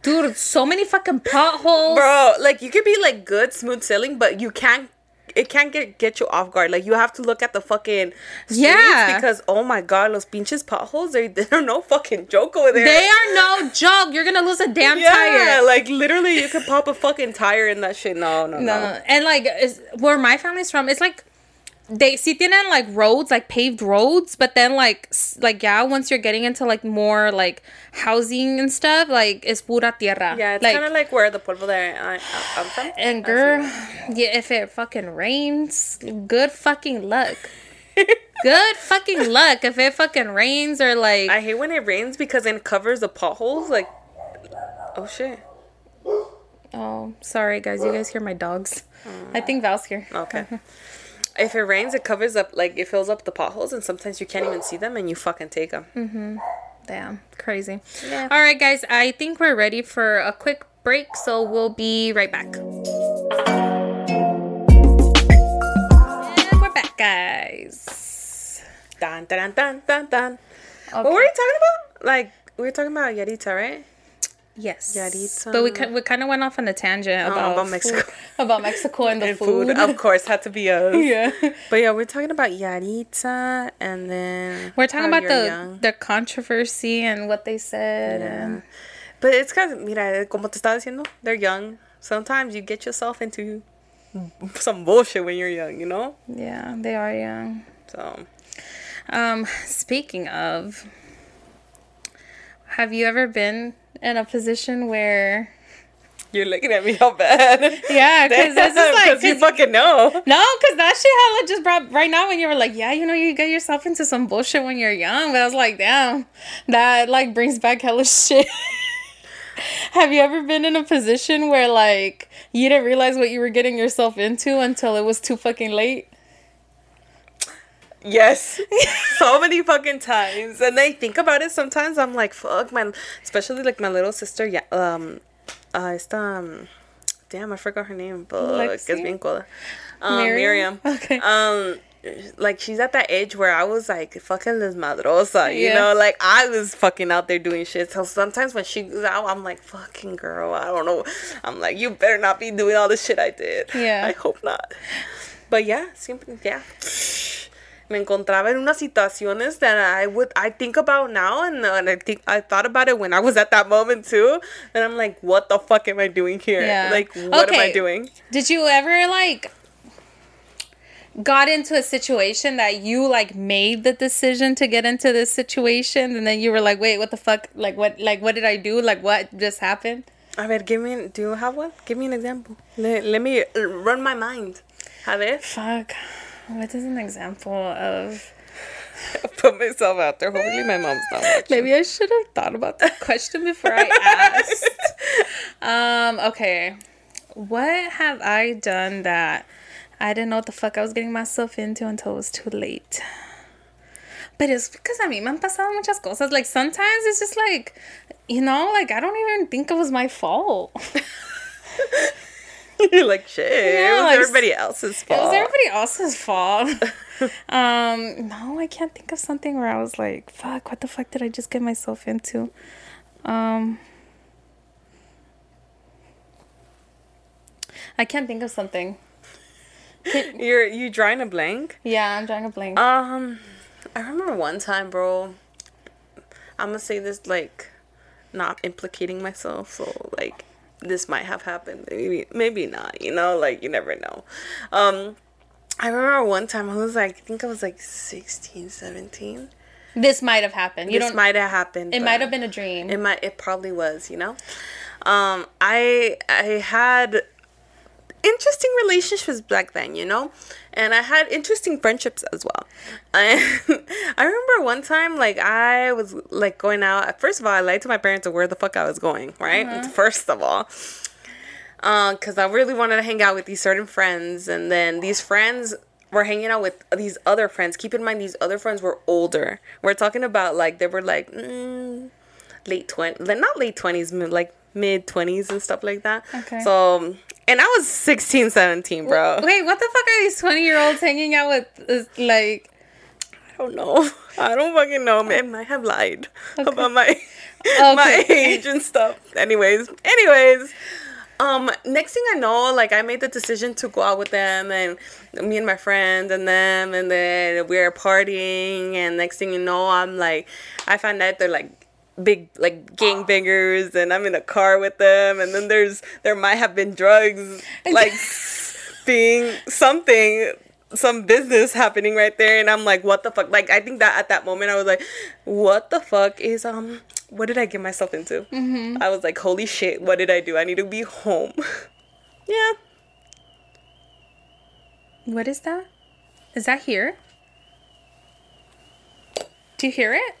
dude, so many fucking potholes. Bro, like you could be like good smooth sailing, but you can't it can't get get you off guard. Like you have to look at the fucking streets Yeah. because oh my god, los pinches potholes they they're no fucking joke over there. They are no joke. You're gonna lose a damn yeah, tire. like literally you could pop a fucking tire in that shit. No, no, no. No, no. And like, is where my family's from, it's like they sí tienen like roads, like paved roads, but then like like yeah, once you're getting into like more like housing and stuff, like it's pura tierra. Yeah, it's like, kind of like where the polvo that I, I'm from. and girl, yeah, if it fucking rains, good fucking luck. good fucking luck if it fucking rains or like I hate when it rains because it covers the potholes. Like, oh shit. oh sorry guys, you guys hear my dogs. I think Val's here. Okay. if it rains, it covers up like it fills up the potholes, and sometimes you can't even see them, and you fucking take them. Mm-hmm. Damn, crazy. All right, guys, I think we're ready for a quick break, so we'll be right back. And we're back, guys. Dun, dun, dun, dun, dun. What were we talking about? Like we were talking about Yahritza, right? Yes. Yahritza. But we, ki- we kind of went off on a tangent about, about food- Mexico. about Mexico and the And food. food, of course, had to be us. yeah. But yeah, we're talking about Yahritza, and then We're talking about the young. the controversy and what they said and But it's because, mira, como te estaba diciendo, they're young. Sometimes you get yourself into some bullshit when you're young, you know? yeah, they are young. So, Um, speaking of, have you ever been in a position where? you're looking at me all bad. Yeah, because this is like Because you 'cause- fucking know. no, because that shit hella just brought right now when you were like, yeah, you know, you get yourself into some bullshit when you're young. But I was like, damn, that like brings back hella shit. Have you ever been in a position where like you didn't realize what you were getting yourself into until it was too fucking late? Yes. so many fucking times. And I think about it sometimes. I'm like, fuck, man. Especially like my little sister. Yeah. Um, uh, esta, um, damn, I forgot her name. But es bien cool. Um, Miriam? Miriam. Okay. Um, like she's at that age where I was like fucking desmadrosa, you Yeah. know, like I was fucking out there doing shit. So sometimes when she goes out, I'm like, fucking girl, I don't know. I'm like, you better not be doing all the shit I did. Yeah. I hope not. But yeah, siempre, yeah. Me encontraba en unas situaciones that I would I think about now and, uh, and I think I thought about it when I was at that moment too. And I'm like, what the fuck am I doing here? Yeah. Like, what am I doing? Did you ever like got into a situation that you like made the decision to get into this situation and then you were like, wait, what the fuck? Like what like what did I do? Like what just happened? A ver, give me, do you have one? Give me an example. Let, let me run my mind. A ver. Fuck. What is an example of Put myself out there. Hopefully my mom's not watching. maybe I should have thought about that question before I asked. um, okay. What have I done that I didn't know what the fuck I was getting myself into until it was too late? But it's because I mean, me han pasado muchas cosas. Like sometimes it's just like, you know, like I don't even think it was my fault. You're like, shit. Yeah, it was like, everybody else's fault. It was everybody else's fault. um, no, I can't think of something where I was like, fuck, what the fuck did I just get myself into? Um, I can't think of something. You're you drawing a blank? Yeah, I'm drawing a blank. Um, I remember one time, bro. I'm gonna say this like, not implicating myself. So like, this might have happened. Maybe maybe not. You know, like you never know. Um, I remember one time I was like, I think I was like 16, 17. this might have happened. You this might have happened. it might have been a dream. It might. It probably was. You know. Um, I I had interesting relationships back then, you know, and I had interesting friendships as well. And I remember one time, like I was like going out. First of all, I lied to my parents of where the fuck I was going. Right. First of all. because I really wanted to hang out with these certain friends, and then these friends were hanging out with these other friends. Keep in mind, these other friends were older. We're talking about like they were like mm, late twenty, not late twenties, like mid twenties and stuff like that. Okay. So, and I was 16, 17, bro. Wait, what the fuck are these 20 year olds hanging out with? Is, like, I don't know. I don't fucking know. Man, I have lied about my my age and stuff. Anyways, anyways. Um, next thing I know, like I made the decision to go out with them and me and my friend and them and then we are partying and next thing you know I'm like I find out they're like big like gangbangers and I'm in a car with them and then there's there might have been drugs like being something some business happening right there and I'm like what the fuck like I think that at that moment I was like what the fuck is um what did I get myself into I was like holy shit what did I do I need to be home yeah what is that? Is that here? Do you hear it?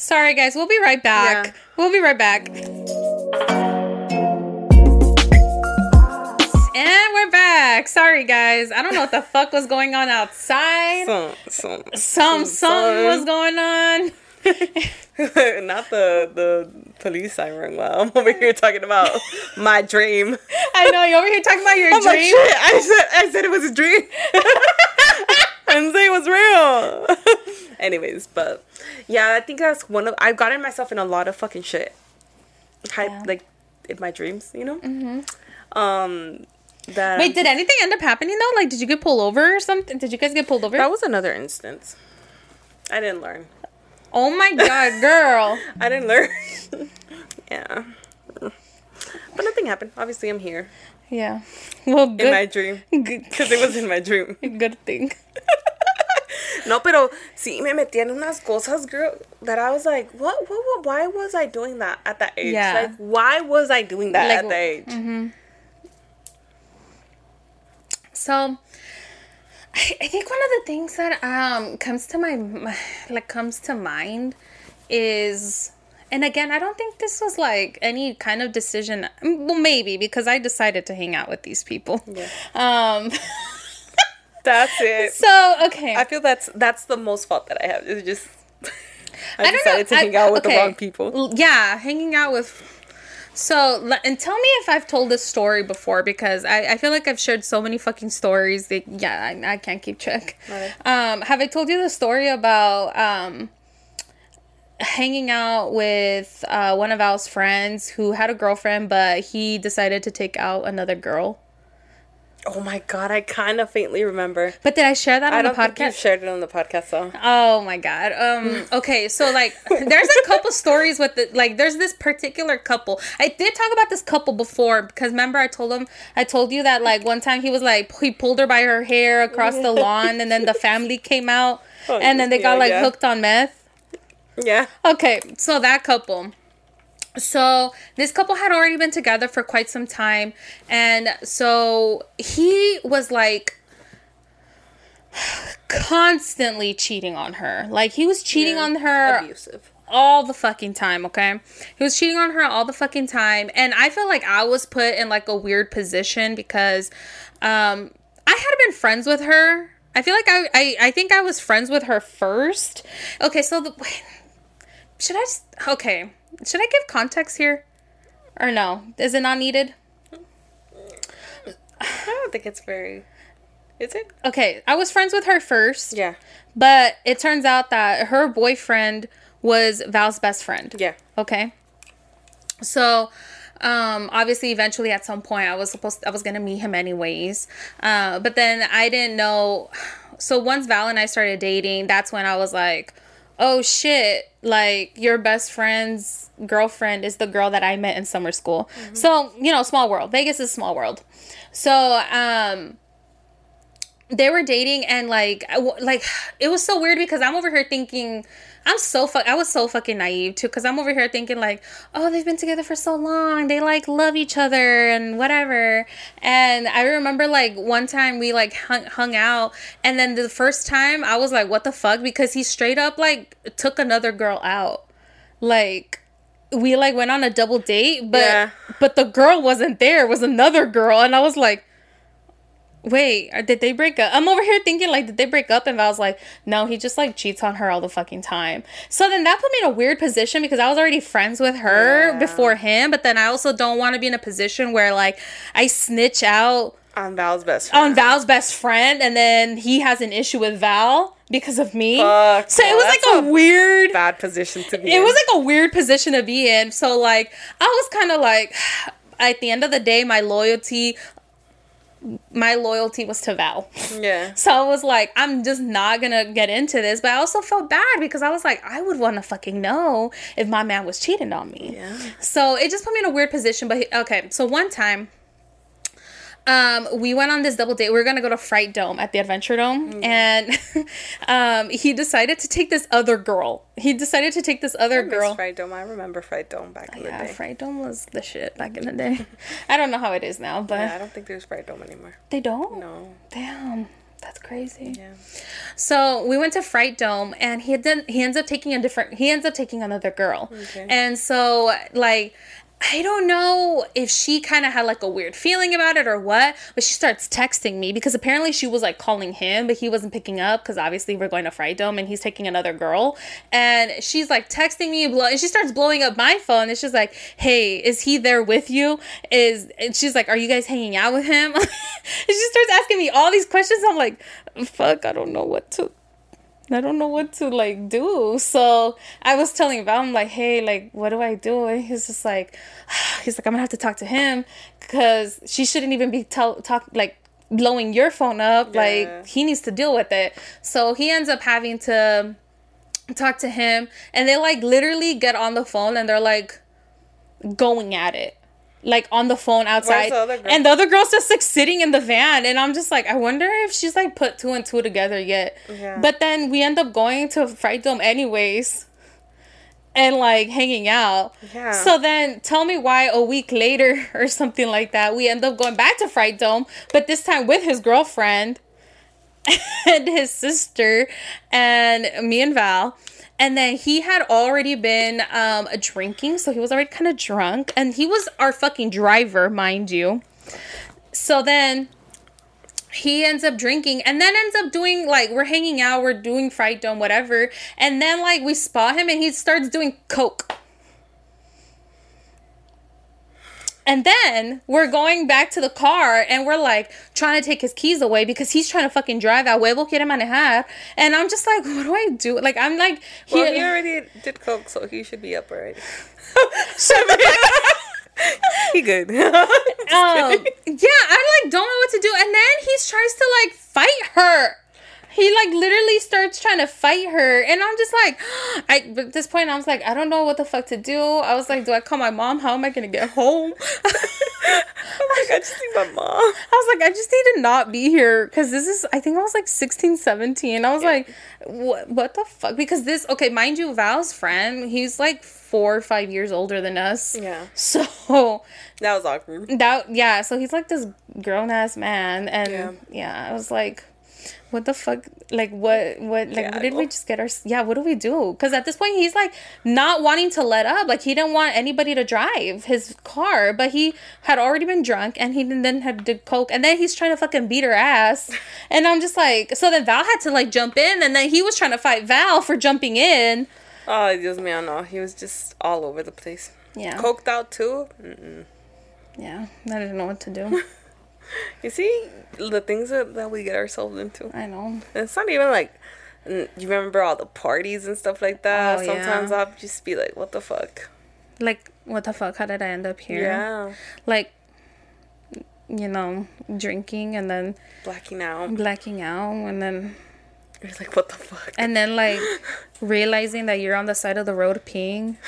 Sorry, guys. We'll be right back. Yeah. We'll be right back. And we're back. Sorry, guys. I don't know what the fuck was going on outside. some some Some something was going on. not the the police siren while I'm over here talking about my dream I know you're over here talking about your I'm like dream. shit I said I said it was a dream I didn't say it was real anyways but yeah I think that's one of I've gotten myself in a lot of fucking shit Hi- Yeah. like in my dreams you know Mm-hmm. um that Wait, did anything end up happening though? Like, did you get pulled over or something? Did you guys get pulled over? that was another instance I didn't learn oh my god, girl. I didn't learn yeah but nothing happened obviously I'm here Yeah. Well, good. in my dream because it was in my dream good thing. No, pero sí me metí en unas cosas, girl, that I was like, what, what, what why was I doing that at that age? Yeah. Like, why was I doing that Like, at that age? So, I, I think one of the things that um comes to my, my like comes to mind is. And again, I don't think this was like any kind of decision. Well, maybe because I decided to hang out with these people. Um. That's it. So okay. I feel that's that's the most fault that I have. It's just I, I decided to I- hang out with okay. the wrong people. Yeah, hanging out with. So, and tell me if I've told this story before because I, I feel like I've shared so many fucking stories that, yeah, I, I can't keep track. Right. Um, have I told you the story about um, hanging out with uh, one of Al's friends who had a girlfriend, but he decided to take out another girl? Oh my god, I kind of faintly remember. But did I share that I on the don't think you've shared it on the podcast though. Oh my god. Um okay, so like there's a couple stories with the like there's this particular couple. I did talk about this couple before because remember I told him I told you that like one time he was like he pulled her by her hair across the lawn and then the family came out Oh, and then they yeah, got like yeah. hooked on meth. Yeah. Okay, so that couple. So this couple had already been together for quite some time, and so he was like constantly cheating on her. Like he was cheating Yeah. on her Abusive. all the fucking time, okay? He was cheating on her all the fucking time. And I feel like I was put in like a weird position because um I had been friends with her. I feel like I I, I think I was friends with her first. Okay, so the should I just okay. Should I give context here? Or no? Is it not needed? I don't think it's very. Is it? Okay, I was friends with her first. Yeah. But it turns out that her boyfriend was Val's best friend. Yeah. Okay. So, um, obviously, eventually, at some point, I was supposed, I was gonna meet him anyways. Uh, but then I didn't know. So once Val and I started dating, that's when I was like, "Oh shit! Like your best friend's girlfriend is the girl that I met in summer school." So you know, small world. Vegas is a small world. So, um, they were dating and like I w- like it was so weird because I'm over here thinking I'm so fuck. I was so fucking naive too, cause I'm over here thinking like, oh, they've been together for so long. They like love each other and whatever. And I remember like one time we like hung, hung out, and then the first time I was like, what the fuck? Because he straight up like took another girl out, like we like went on a double date, but Yeah. but the girl wasn't there. It was another girl, and I was like. Wait, uh, did they break up? I'm over here thinking like, did they break up? And Val's like, no, he just like cheats on her all the fucking time. So then that put me in a weird position because I was already friends with her Yeah. before him, but then I also don't want to be in a position where like I snitch out On Val's best friend. on Val's best friend and then he has an issue with Val because of me. Fuck, so it was like that's a weird Bad position to be it in. was like a weird position to be in. So like I was kind of like at the end of the day my loyalty my loyalty was to Val. Yeah. So I was like, I'm just not gonna get into this. But I also felt bad because I was like, I would want to fucking know if my man was cheating on me. Yeah. So it just put me in a weird position. But he, okay, so one time, um, we went on this double date. We were gonna go to Fright Dome at the Adventure Dome, and um, he decided to take this other girl. He decided to take this other girl. Fright Dome. I remember Fright Dome back in Yeah, the day. Fright Dome was the shit back in the day. I don't know how it is now, but Yeah, I don't think there's Fright Dome anymore. they don't. No. Damn, that's crazy. Yeah. So we went to Fright Dome, and he did. He ends up taking a different. He ends up taking another girl, Okay. and so like. I don't know if she kind of had like a weird feeling about it or what, but she starts texting me because apparently she was like calling him, but he wasn't picking up because obviously we're going to Fright Dome and he's taking another girl. And she's like texting me, blow, and she starts blowing up my phone. And she's like, "Hey, is he there with you? Is?" And she's like, "Are you guys hanging out with him?" and she starts asking me all these questions. I'm like, "Fuck, I don't know what to." I don't know what to like do. So I was telling Val, I'm like, hey, like, what do I do? And he's just like, he's like, I'm gonna have to talk to him because she shouldn't even be tell talk like blowing your phone up. Yeah. Like he needs to deal with it. So he ends up having to talk to him, and they like literally get on the phone and they're like going at it. Like on the phone outside, the and the other girl's just like sitting in the van, and I'm just like, I wonder if she's like put two and two together yet. Yeah. But then we end up going to Fright Dome anyways, and like hanging out. Yeah. So then tell me why a week later or something like that, we end up going back to Fright Dome, but this time with his girlfriend and his sister and me and Val. And then he had already been um, drinking, so he was already kind of drunk. And he was our fucking driver, mind you. So then he ends up drinking and then ends up doing like we're hanging out, we're doing Fright Dome, whatever. And then like we spot him and he starts doing coke. And then we're going back to the car and we're like trying to take his keys away because he's trying to fucking drive. A huevo quiere manejar. And I'm just like, what do I do? Like, I'm like, Well, he- already did coke, so he should be up already. He good. um, yeah, I like don't know what to do. And then he tries to like fight her. He like literally starts trying to fight her, and I'm just like, I. At this point, I was like, I don't know what the fuck to do. I was like, do I call my mom? How am I gonna get home? I'm like, I just need my mom. I was like, I just need to not be here because this is, I think I was like 16, 17. I was like, what, what the fuck? Because this, okay, mind you, Val's friend, he's like four or five years older than us. Yeah. So That was awkward. that, yeah, so he's like this grown ass man. And Yeah. yeah. I was like, what the fuck? Like, what, what, like, Yeah, what did we just get our, yeah, what do we do? Because at this point, he's like not wanting to let up. Like, he didn't want anybody to drive his car, but he had already been drunk and he then had to coke. And then he's trying to fucking beat her ass. And I'm just like, so then Val had to like jump in and then he was trying to fight Val for jumping in. Oh, Dios mío, no. He was just all over the place. Yeah. Coked out too. Mm-mm. Yeah. I didn't know what to do. You see the things that, that we get ourselves into. I know. It's not even like you remember all the parties and stuff like that. Oh, yeah. Sometimes I'll just be like, "What the fuck?" Like, what the fuck? How did I end up here? Yeah, Like, you know, drinking and then blacking out. blacking out and then You're like, "What the fuck?" and then like realizing that you're on the side of the road peeing.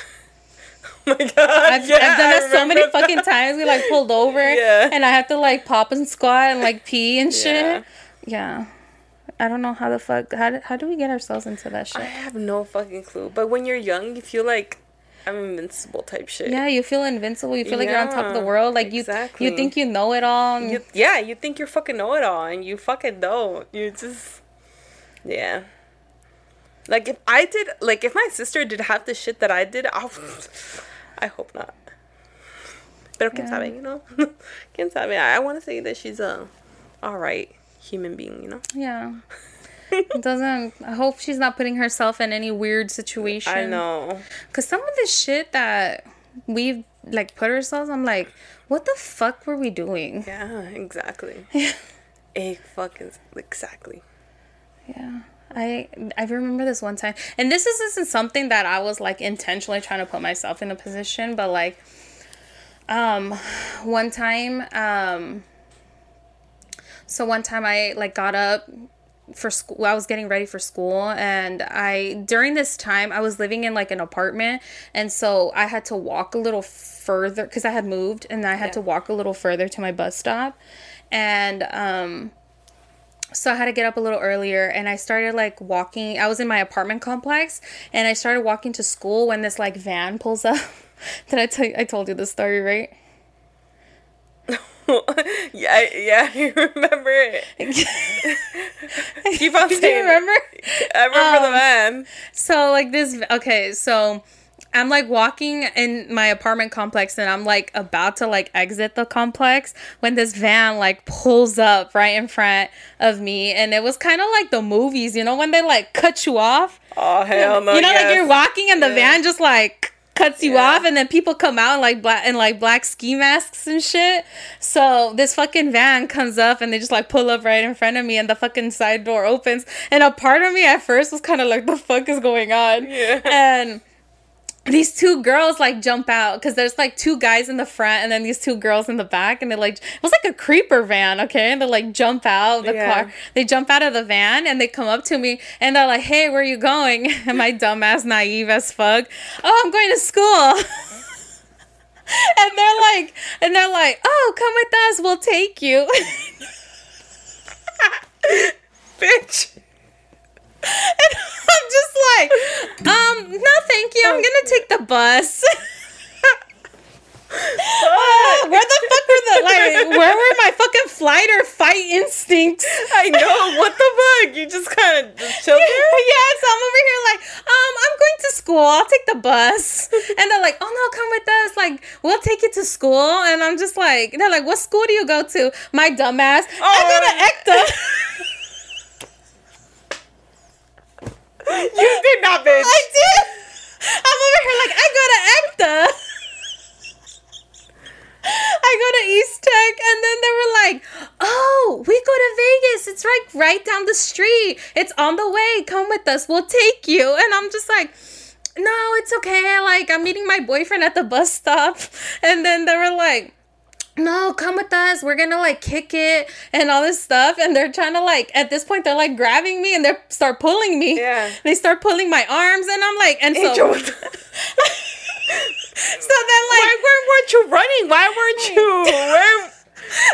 oh my god! I've, yeah, I've done I that so many remember fucking times. We like pulled over Yeah. and I have to like pop and squat and like pee and shit. Yeah. Yeah. I don't know how the fuck how do, how do we get ourselves into that shit? I have no fucking clue. But when you're young, you feel like I'm invincible type shit. yeah, you feel invincible. You feel like you're on top of the world. Like you exactly. you think you know it all. You, yeah, you think you're fucking know it all, and you fucking don't. You just, yeah. Like if I did, like if my sister did half the shit that I did, I'll, I hope not. Pero quién Yeah. sabe, you know? quién sabe? I, I want to say that she's a, all right human being, you know? Yeah. It doesn't. I hope she's not putting herself in any weird situation. I know. Cause some of the shit that we've like put ourselves, I'm like, what the fuck were we doing? Yeah, exactly. A fucking exactly. Yeah. I I remember this one time, and this is- isn't something that I was like intentionally trying to put myself in a position, but like, um, one time, um, so one time I like got up for school. I was getting ready for school, and I during this time I was living in like an apartment, and so I had to walk a little further because I had moved, and I had to walk a little further to my bus stop, and um so I had to get up a little earlier and I started like walking. I was in my apartment complex and I started walking to school when this like van pulls up. Did I tell you, I told you the story, right? yeah, yeah, I remember it. Keep on Do saying you it. remember? I remember the Um, man. So like this okay, so I'm like walking in my apartment complex and I'm like about to like exit the complex when this van like pulls up right in front of me and it was kind of like the movies, you know, when they like cut you off. Oh hell no! you know, like you're walking and the Yeah. van just like cuts you Yeah. off, and then people come out in like black and like black ski masks and shit. So this fucking van comes up and they just like pull up right in front of me, and the fucking side door opens, and a part of me at first was kind of like, "The fuck is going on?" Yeah. and these two girls like jump out because there's like two guys in the front and then these two girls in the back and they like it was like a creeper van okay? And they like jump out of the Yeah. car. They jump out of the van and they come up to me and they're like hey where are you going? And my dumbass naive as fuck oh i'm going to school. And they're like and they're like oh come with us we'll take you. Bitch. And I'm just like, um, no, thank you. I'm gonna take the bus. Uh, where the fuck were the like? Where were my fucking flight or fight instincts? I know. What the fuck? You just kind of just chill there. yeah, so I'm over here like, um, I'm going to school. I'll take the bus. And they're like, oh no, come with us. Like, we'll take you to school. And I'm just like, they're like, what school do you go to? My dumbass. I go to ECTA. You did not, bitch. I did. I'm over here like I go to ECTA. I go to East Tech, and then they were like, "Oh, we go to Vegas. It's right right down the street. It's on the way. Come with us. We'll take you." And I'm just like. No, it's okay. Like I'm meeting my boyfriend at the bus stop, and then they were like, no, come with us. We're gonna like kick it and all this stuff. And they're trying to like at this point they're like grabbing me and they start pulling me. Yeah. They start pulling my arms and I'm like and so Angel, the- so then like Why weren't you running? Why weren't you? Where?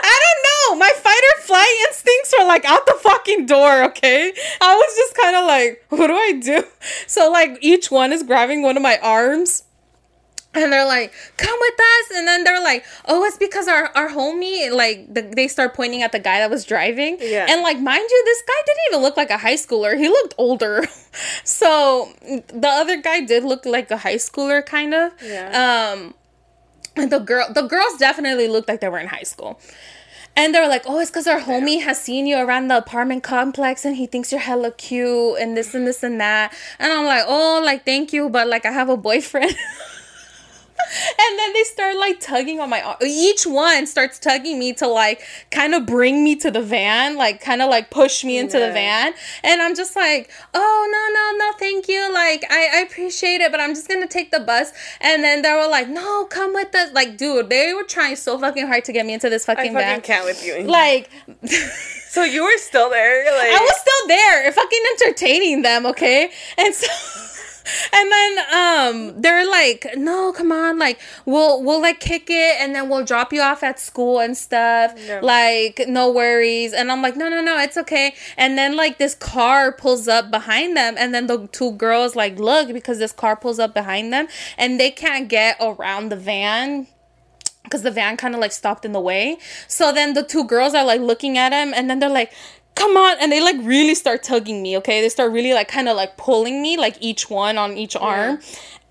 I don't know. My fight or flight instincts were like out the fucking door, okay? I was just kind of like, what do I do? So like each one is grabbing one of my arms. And they're like, come with us. And then they're like, oh, it's because our, our homie, like, the, they start pointing at the guy that was driving. Yeah. And, like, mind you, this guy didn't even look like a high schooler. He looked older. so the other guy did look like a high schooler, kind of. Yeah. Um, and the girl, the girls definitely looked like they were in high school. And they were like, oh, it's because our homie has seen you around the apartment complex and he thinks you're hella cute and this and this and that. And I'm like, oh, like, thank you, but like, I have a boyfriend. and then they start like tugging on my arm. Each one starts tugging me to like kind of bring me to the van, like kind of like push me into the van. And I'm just like, oh, no, no, no, thank you. Like, I, I appreciate it, but I'm just gonna take the bus. And then they were like, no, come with us. Like, dude, they were trying so fucking hard to get me into this I fucking fucking van. can't with you. Like, so you were still there, like I was still there, fucking entertaining them, okay? And so. and then um they're like no come on like we'll we'll like kick it and then we'll drop you off at school and stuff Yeah. like no worries and i'm like no no no it's okay and then like this car pulls up behind them and then the two girls like look because this car pulls up behind them and they can't get around the van because the van kind of like stopped in the way. So then the two girls are like looking at him and then they're like, come on. And they like really start tugging me, okay? They start really like kind of like pulling me, like each one on each arm.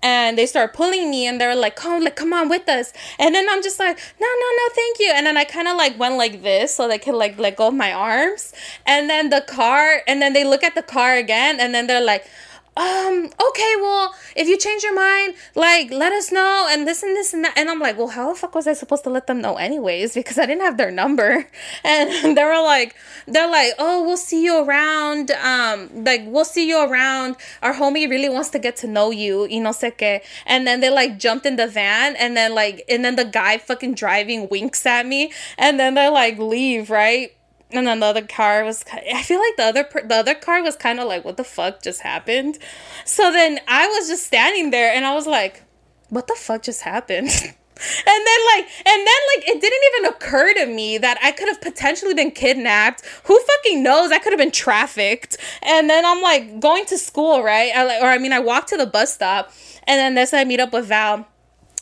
And they start pulling me and they're like, come, like, come on with us. And then I'm just like, no, no, no, thank you. And then I kind of like went like this so they could like let go of my arms. And then the car, and then they look at the car again and then they're like, um okay well if you change your mind like let us know and this and this and that. And i'm like well how the fuck was i supposed to let them know anyways? Because i didn't have their number. And they were like they're like oh we'll see you around um like we'll see you around. Our homie really wants to get to know you you know, sé qué. And then they like jumped in the van and then like and then the guy fucking driving winks at me. And then they're like leave right and then the other car was i feel like the other the other car was kind of like what the fuck just happened? So then i was just standing there and i was like what the fuck just happened? And then like and then like it didn't even occur to me that i could have potentially been kidnapped. Who fucking knows? I could have been trafficked. And then i'm like going to school right? I, or i mean i walked to the bus stop and then this i meet up with val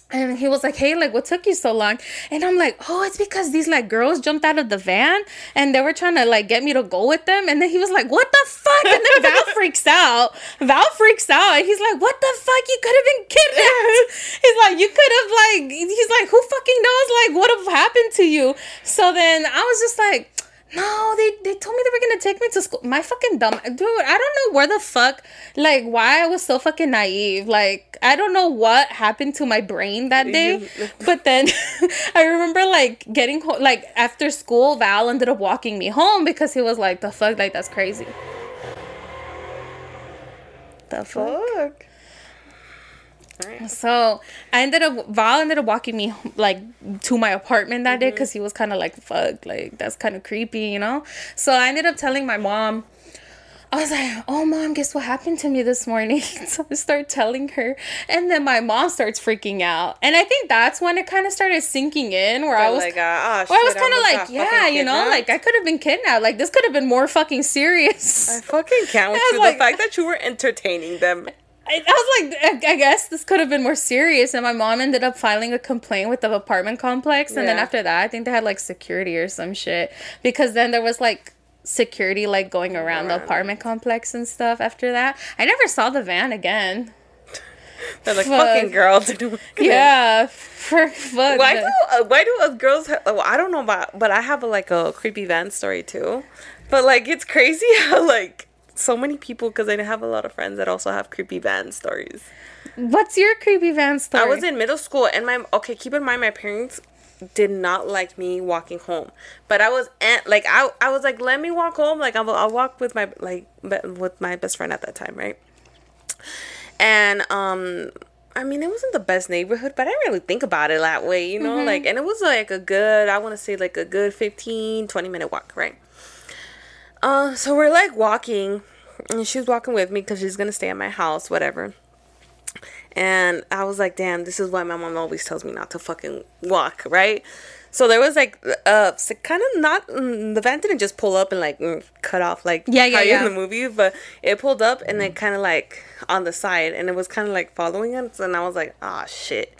and he was like, "Hey, like, what took you so long?" And I'm like, "Oh, it's because these like girls jumped out of the van and they were trying to like get me to go with them." And then he was like, "What the fuck?" And then Val freaks out. Val freaks out, and he's like, "What the fuck? You could have been kidnapped." he's like, "You could have like." He's like, "Who fucking knows? Like, what have happened to you?" So then I was just like. No, they, they told me they were gonna take me to school. My fucking dumb dude, I don't know where the fuck like why I was so fucking naive. Like I don't know what happened to my brain that day. but then I remember like getting home like after school, Val ended up walking me home because he was like, the fuck, like that's crazy. The fuck? Fuck. So I ended up Val ended up walking me like to my apartment that day because he was kind of like fuck like that's kind of creepy you know. So I ended up telling my mom. I was like, "Oh, mom, guess what happened to me this morning?" so I start telling her, and then my mom starts freaking out, and I think that's when it kind of started sinking in, where I was, like, uh, oh, where I was kind of like, yeah, you know, like I could have been kidnapped, like this could have been more fucking serious. I fucking can't with you. like- the fact that you were entertaining them. I, I was like, I, I guess this could have been more serious. And my mom ended up filing a complaint with the apartment complex. And then after that, I think they had like security or some shit. Because then there was like security like going around the apartment complex and stuff after that. I never saw the van again. They're like, Fuck. fucking girl. Yeah. For fuck. Why do uh, why do us girls? Well, I don't know about, but I have a, like a creepy van story too. But like, it's crazy how like so many people because I have a lot of friends that also have creepy van stories. What's your creepy van story? I was in middle school and my okay. Keep in mind, my parents did not like me walking home, but I was like I I was like, let me walk home. Like I'll, I'll walk with my like with my best friend at that time, right? And um. I mean, it wasn't the best neighborhood, but I didn't really think about it that way, you know? Like, and it was like a good, I want to say like a good 15, 20 minute walk, right? Uh, so we're like walking, and she's walking with me because she's gonna stay at my house, whatever. And I was like, damn, this is why my mom always tells me not to fucking walk, right? So there was like, uh, kind of not, mm, the van didn't just pull up and like mm, cut off like Yeah, yeah, yeah. in the movie, but it pulled up and then kind of like on the side and it was kind of like following us. And I was like, ah, shit.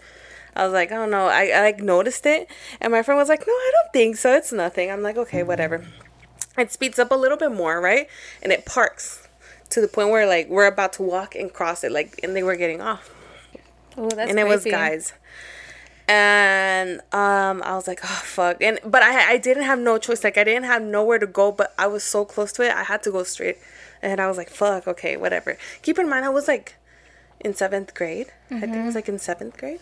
I was like, I don't know. I, I like noticed it. And my friend was like, no, I don't think so. It's nothing. I'm like, okay, whatever. It speeds up a little bit more, right? And it parks to the point where like we're about to walk and cross it, like, and they were getting off. Ooh, that's and it was guys. And um i was like oh fuck. And but i i didn't have no choice. Like i didn't have nowhere to go but i was so close to it i had to go straight. And i was like fuck okay whatever. Keep in mind i was like in seventh grade. I think it was like in seventh grade.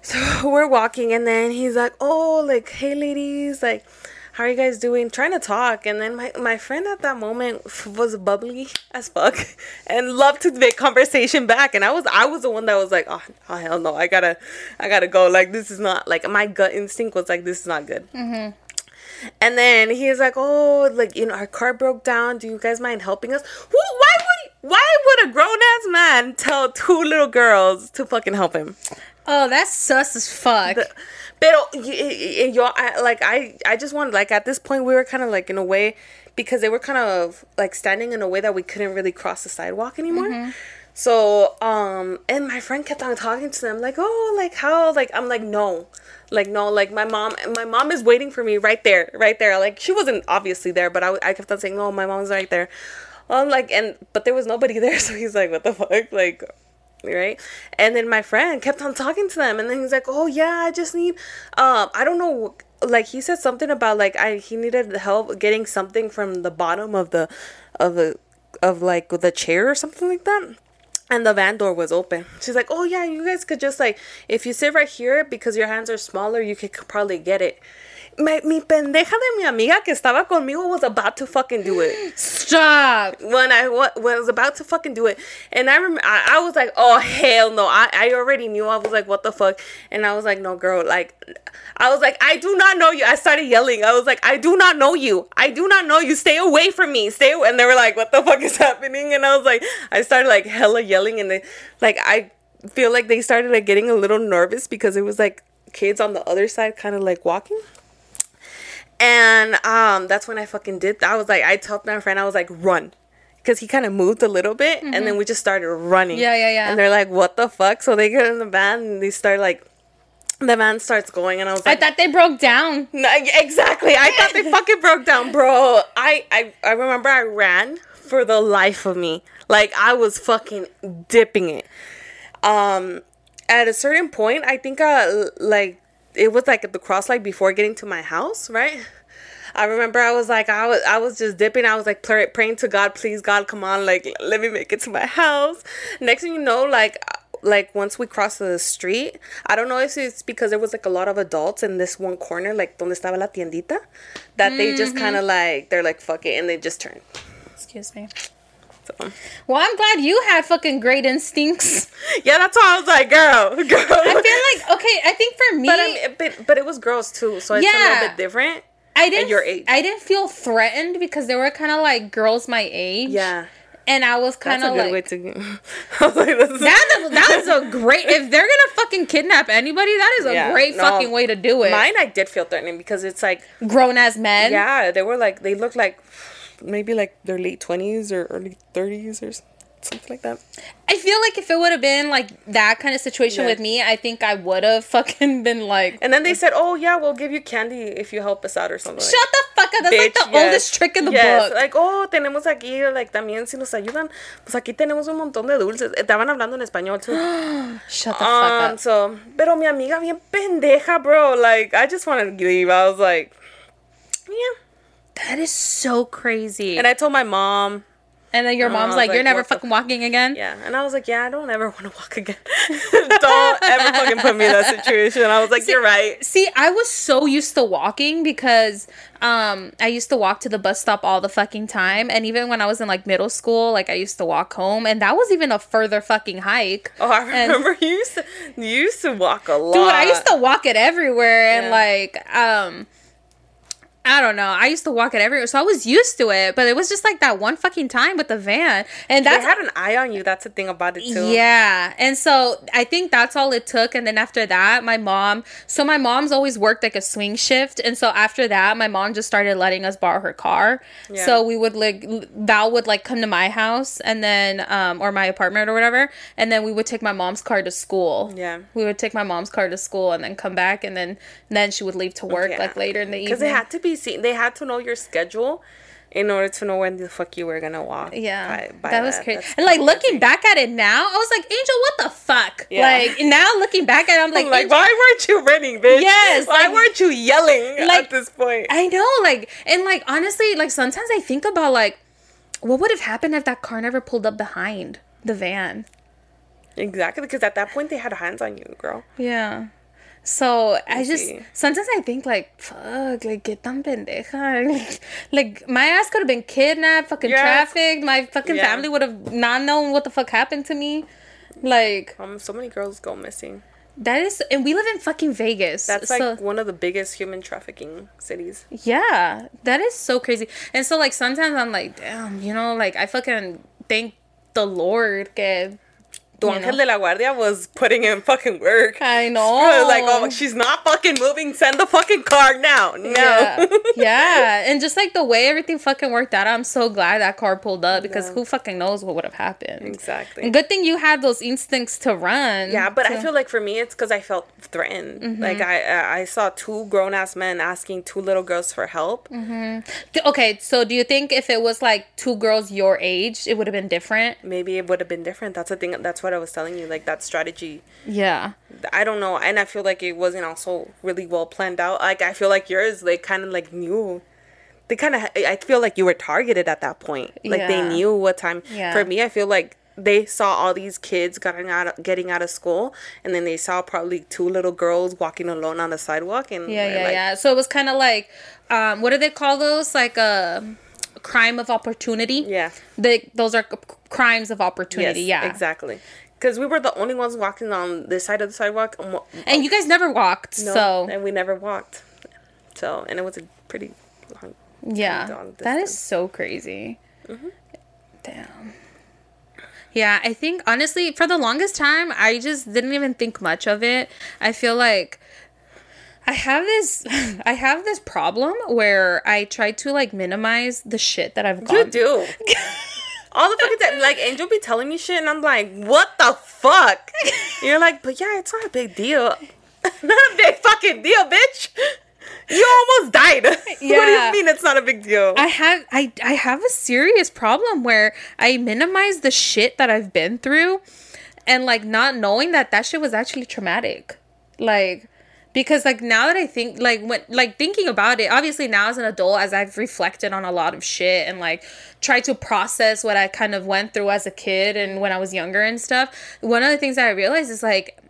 So we're walking and then he's like oh like hey ladies like how are you guys doing? Trying to talk. And then my, my friend at that moment f- was bubbly as fuck and loved to make conversation back. And i was i was the one that was like oh, oh hell no. I gotta i gotta go. Like this is not like my gut instinct was like this is not good. Mm-hmm. And then he he's like oh like you know our car broke down. Do you guys mind helping us? Who, why would Why would a grown ass man tell two little girls to fucking help him? Oh, that's sus as fuck. Pero yo, I, like I, I just wanted like at this point we were kind of like in a way because they were kind of like standing in a way that we couldn't really cross the sidewalk anymore. So um, and my friend kept on talking to them like, oh, like how, like I'm like no, like no, like my mom, my mom is waiting for me right there, right there. Like she wasn't obviously there, but I, I kept on saying, no, my mom's right there. I'm like, and but there was nobody there, so he's like, what the fuck, like right? And then my friend kept on talking to them and then he's like oh yeah i just need um i don't know like he said something about like i he needed the help getting something from the bottom of the of the of like the chair or something like that and the van door was open. She's like oh yeah you guys could just like if you sit right here because your hands are smaller you could probably get it my, mi pendeja de mi amiga que estaba conmigo was about to fucking do it Stop. when I wa- was about to fucking do it, and I remember I, I was like, oh hell no! I, I already knew. I was like, what the fuck? And I was like, no, girl, like, I was like, I do not know you. I started yelling. I was like, I do not know you. I do not know you. Stay away from me. Stay. Away. And they were like, what the fuck is happening? And I was like, I started like hella yelling, and they like I feel like they started like getting a little nervous because it was like kids on the other side kind of like walking. And um, that's when I fucking did. I was like, I told my friend, I was like, run. Because he kind of moved a little bit, and then we just started running. Yeah, yeah, yeah. And they're like, what the fuck? So they get in the van, and they start like, the van starts going, and I was like, I thought they broke down. no, exactly. I thought they fucking broke down, bro. I, I I remember I ran for the life of me. Like I was fucking dipping it. Um at a certain point, I think uh like it was like at the cross light before getting to my house, right? I remember I was like I was I was just dipping. I was like pray, praying to God, please God, come on, like let me make it to my house. Next thing you know, like like once we crossed the street, I don't know if it's because there was like a lot of adults in this one corner, like donde estaba la tiendita, that they just mm-hmm. kind of like they're like fuck it and they just turn. Excuse me. So Well, I'm glad you had fucking great instincts. yeah, that's why I was like, girl, girl. I feel like okay. I think for me, but I mean, but but it was girls too, so it's a little bit different. I didn't. your age. I didn't feel threatened because they were kind of like girls my age. Yeah, and I was kind of like. way to. I was like, That's a, that's a great. If they're gonna fucking kidnap anybody, that is a Yeah, great no, fucking way to do it. Mine, I did feel threatening because it's like, Grown as men. yeah, they were like, they looked like maybe like their late twenties or early thirties or something like that. I feel like if it would have been like that kind of situation Yeah. with me, I think I would have fucking been like, And then they said, "Oh yeah, we'll give you candy if you help us out or something." shut the fuck up. That's like the yes. oldest trick in the Yes, book. Like, oh, tenemos aquí, like, también si nos ayudan, pues aquí tenemos un montón de dulces. Estaban hablando en español, too. Shut the fuck Um, up. so, pero mi amiga bien pendeja, bro. Like, I just wanted to leave. I was like, yeah. That is so crazy. And I told my mom, And then your I mom's like, like, "You're never the- fucking walking again." yeah. And I was like, yeah, I don't ever want to walk again. don't ever fucking put me in that situation. I was like, you're right. See, I was so used to walking because um I used to walk to the bus stop all the fucking time and even when I was in like middle school, like I used to walk home and that was even a further fucking hike. Oh, I And- remember you used to, you used to walk a lot. Dude, I used to walk it everywhere and Yeah. like um I don't know. I used to walk it everywhere, so I was used to it. But it was just like that one fucking time with the van, and They that's had an eye on you. That's the thing about it, too. Yeah. And so I think that's all it took. And then after that, my mom, so my mom's always worked like a swing shift. And so after that, my mom just started letting us borrow her car. Yeah. So we would like, Val would like come to my house and then, um, or my apartment or whatever. And then we would take my mom's car to school. Yeah. We would take my mom's car to school and then come back. And then, then she would leave to work Yeah. like later in the evening Because they had to be seen. They had to know your schedule in order to know when the fuck you were gonna walk. Yeah, by- by that was crazy. That's And like crazy. looking back at it now, I was like, Angel, what the fuck? Yeah. Like now looking back at it, I'm like, like, why weren't you running, bitch? Yes, Why like- weren't you yelling like- at this point? I know, like, and like honestly, like sometimes I think about like, what would have happened if that car never pulled up behind the van? exactly, because at that point they had hands on you, girl. Yeah. So I just sometimes I think like fuck like get tan pendeja like, like my ass could have been kidnapped fucking ass- trafficked my fucking Yeah. family would have not known what the fuck happened to me like Um, so many girls go missing. that is and we live in fucking Vegas That's like so, one of the biggest human trafficking cities. Yeah, that is so crazy. And so like sometimes I'm like, damn, you know, like I fucking thank the Lord que You Angel know. de la Guardia was putting in fucking work. I know. like, oh, she's not fucking moving. Send the fucking car now. No. Yeah. yeah. And just like the way everything fucking worked out, I'm so glad that car pulled up because who fucking knows what would have happened. Exactly. And good thing you had those instincts to run. Yeah, but I feel like for me, it's because I felt threatened. Mm-hmm. Like I, I I saw two grown ass men asking two little girls for help. Mm. D- Okay, so do you think if it was like two girls your age, it would have been different? Maybe it would have been different. That's the thing. That's what I was telling you. Like that strategy. Yeah. I don't know, and I feel like it wasn't also really well planned out. Like I feel like yours, they kind of like knew. They kind of. I feel like you were targeted at that point. Like they knew what time. Yeah. For me, I feel like they saw all these kids getting out of, getting out of school, and then they saw probably two little girls walking alone on the sidewalk, and Yeah, yeah, like, yeah. So it was kind of like, um, what do they call those? Like a crime of opportunity. Yeah. They those are c- crimes of opportunity. Yes, yeah, exactly. Because we were the only ones walking on this side of the sidewalk, and, wa- And you guys never walked, no, so and we never walked. So, and it was a pretty long. yeah, that is so crazy. Mm-hmm. Damn. Yeah, I think honestly, for the longest time, I just didn't even think much of it. I feel like I have this, I have this problem where I try to like minimize the shit that I've gone. You do. All the fucking time, like Angel be telling me shit, and I'm like, "What the fuck?" You're like, "But yeah, it's not a big deal. not a big fucking deal, bitch. You almost died. what do you mean it's not a big deal?" I have I I have a serious problem where I minimize the shit that I've been through and like not knowing that that shit was actually traumatic. Like because like now that I think like when like thinking about it, obviously now as an adult as I've reflected on a lot of shit and like tried to process what I kind of went through as a kid and when I was younger and stuff, one of the things that I realized is like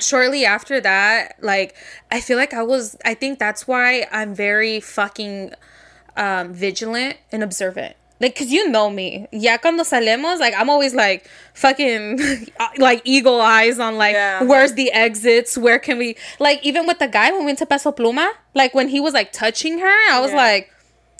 shortly after that, like I feel like I was I think that's why I'm very fucking um vigilant and observant. Like, cause you know me. Ya cuando salemos, like I'm always like fucking like eagle eyes on like Yeah. where's the exits? Where can we like even with the guy when we went to Peso Pluma, like when he was like touching her, I was Yeah. like,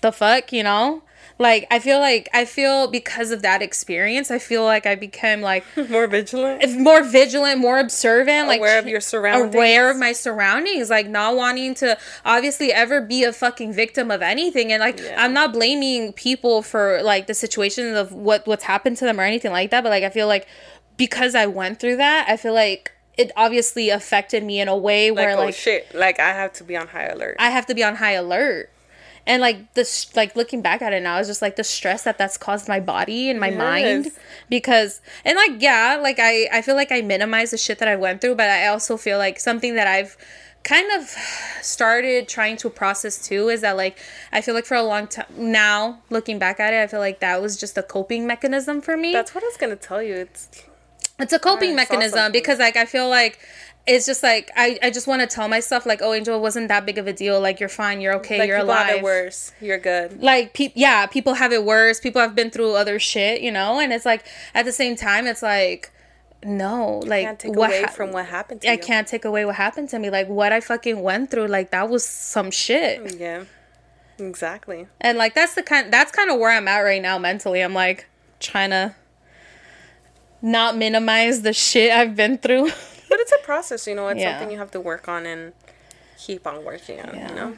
the fuck, you know? Like I feel like I feel because of that experience, I feel like I became like More vigilant. more vigilant, more observant, like Aware of your surroundings. aware of my surroundings, like not wanting to obviously ever be a fucking victim of anything. And like Yeah. I'm not blaming people for like the situations of what what's happened to them or anything like that, but like I feel like because I went through that, I feel like it obviously affected me in a way like, where oh like shit, like I have to be on high alert. I have to be on high alert. And like this, like looking back at it now, is just like the stress that that's caused my body and my mind. Because and like yeah, like I I feel like I minimize the shit that I went through, but I also feel like something that I've kind of started trying to process too is that like I feel like for a long time now looking back at it, I feel like that was just a coping mechanism for me That's what I was gonna tell you. It's it's a coping mechanism because like I feel like it's just like I, I just want to tell myself like oh angel it wasn't that big of a deal like you're fine you're okay like you're people have alive it worse. You're good. like pe- yeah people have it worse people have been through other shit you know and it's like at the same time it's like no like Can't take what away ha- from what happened to I you. can't take away what happened to me like what I fucking went through like that was some shit Yeah. Exactly. and like that's the kind that's kind of where I'm at right now mentally I'm like trying to not minimize the shit I've been through But it's a process, you know. It's Yeah. something you have to work on and keep on working on. Yeah. You know.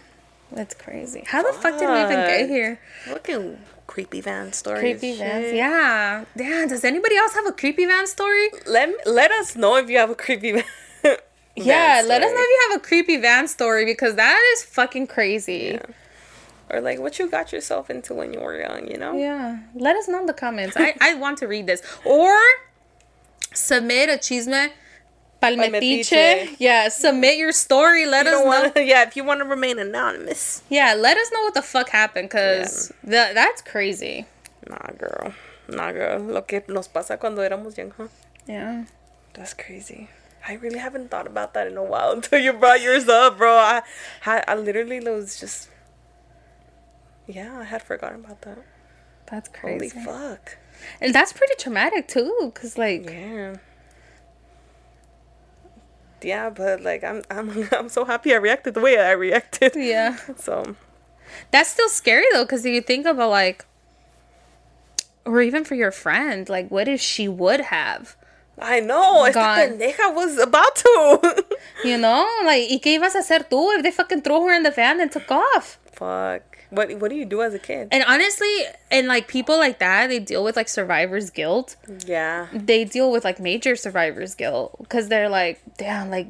That's crazy. How the fuck did we even get here? Looking creepy van stories. Creepy vans. Yeah. Yeah. Does anybody else have a creepy van story? Let let us know if you have a creepy van. yeah. van Let us know if you have a creepy van story because that is fucking crazy. Yeah. Or like what you got yourself into when you were young, you know? Yeah. Let us know in the comments. I, I want to read this. Or submit a chisme palmetiche. Palmetiche. Yeah. Submit your story. Let You us don't know. yeah, if you want to remain anonymous. Yeah. Let us know what the fuck happened because tha- that's crazy. Nah, girl. Nah, girl. Lo que nos pasa cuando éramos young, huh? Yeah. That's crazy. I really haven't thought about that in a while until you brought yours up, bro. I, I, I literally was just. Yeah, I had forgotten about that. That's crazy. Holy fuck. And that's pretty traumatic too, cause like Yeah. Yeah, but like I'm I'm I'm so happy I reacted the way I reacted. yeah, So that's still scary though, cause if you think about like or even for your friend. Like, what if she would have? I know. Esta Gone. pendeja was about to. You know, like, ¿y qué ibas a hacer tú if they fucking threw her in the van and took off? Fuck. What What do you do as a kid? And honestly, and like people like that, they deal with like survivor's guilt. Yeah. They deal with like major survivor's guilt because they're like, damn, like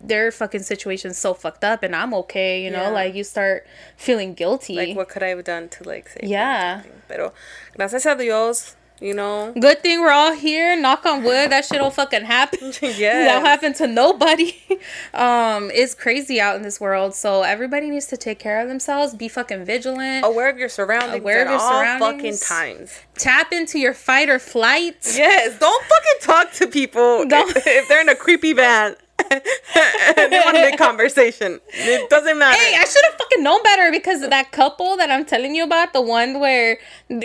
their fucking situation's so fucked up, and I'm okay. You know, Yeah. like you start feeling guilty. Like, what could I have done to like save? Yeah. Pero gracias a Dios, you know. Good thing we're all here. Knock on wood. That shit don't fucking happen. Yes. That don't happen to nobody. Um, it's crazy out in this world. So everybody needs to take care of themselves. Be fucking vigilant. Aware of your surroundings. Aware of your all surroundings. fucking times. Tap into your fight or flight. Yes. Don't fucking talk to people Don't- if they're in a creepy van they want to make conversation. It doesn't matter. Hey, I should have fucking known better because of that couple that I'm telling you about, the one where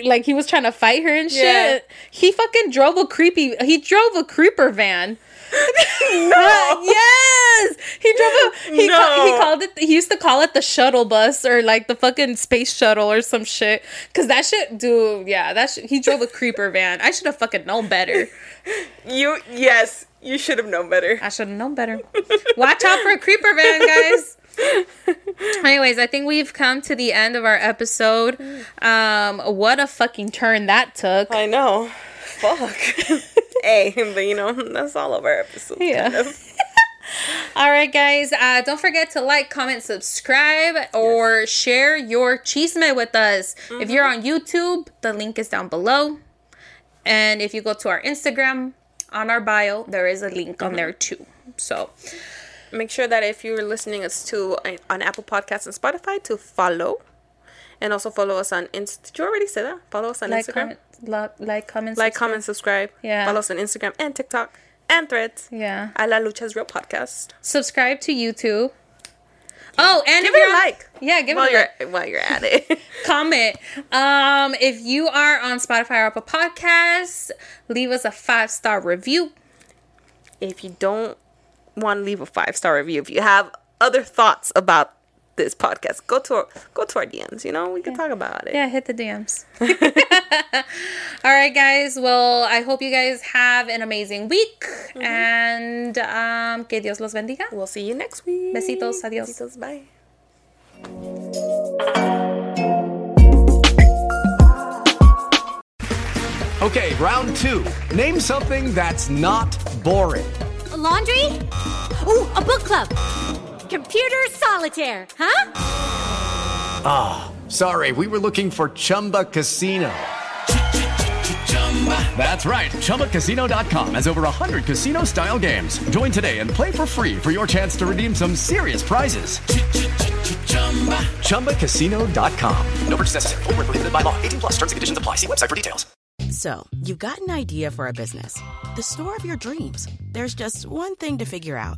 like he was trying to fight her and shit, Yeah. he fucking drove a creepy. He drove a creeper van. no. yes, he drove a. He, ca- he called it. He used to call it the shuttle bus or like the fucking space shuttle or some shit. Cause that shit, dude. Yeah, that shit, he drove a creeper van. I should have fucking known better. You yes, you should have known better. I should have known better. Watch out for a creeper van, guys. Anyways, I think we've come to the end of our episode. Um, what a fucking turn that took. I know. Fuck. hey, but you know that's all of our episodes. Yeah. kind of. All right, guys. Uh, don't forget to like, comment, subscribe, or share your chisme with us. If you're on YouTube, the link is down below. And if you go to our Instagram, on our bio, there is a link on there too. So, Make sure that if you're listening us to uh, on Apple Podcasts and Spotify to follow, and also follow us on Inst. Did you already say that? Follow us on like, Instagram. comment, lo- like, comment, like, subscribe. comment, subscribe. Yeah. Follow us on Instagram and TikTok and Threads. Yeah. A La Lucha's Real Podcast. Subscribe to YouTube. Oh, and Give if it you're a like. Yeah, give while it a like. you're while you're at it. comment. Um, if you are on Spotify or Apple Podcasts, leave us a five star review. if you don't want to leave a five star review, if you have other thoughts about this podcast, go to our go to our DMs. You know, we can talk about it. Yeah, hit the DMs. All right, guys. Well, I hope you guys have an amazing week and um, que Dios los bendiga. We'll see you next week. Besitos, adios. Besitos, bye. Okay, round two. Name something that's not boring. laundry? Ooh, a book club. Computer solitaire, huh? Ah, sorry, we were looking for Chumba Casino. That's right. ChumbaCasino.com has over 100 casino style games. Join today and play for free for your chance to redeem some serious prizes. ChumbaCasino.com. No purchase necessary. Void where prohibited by law. 18 plus terms and conditions apply. See website for details. So, you've got an idea for a business, the store of your dreams. There's just one thing to figure out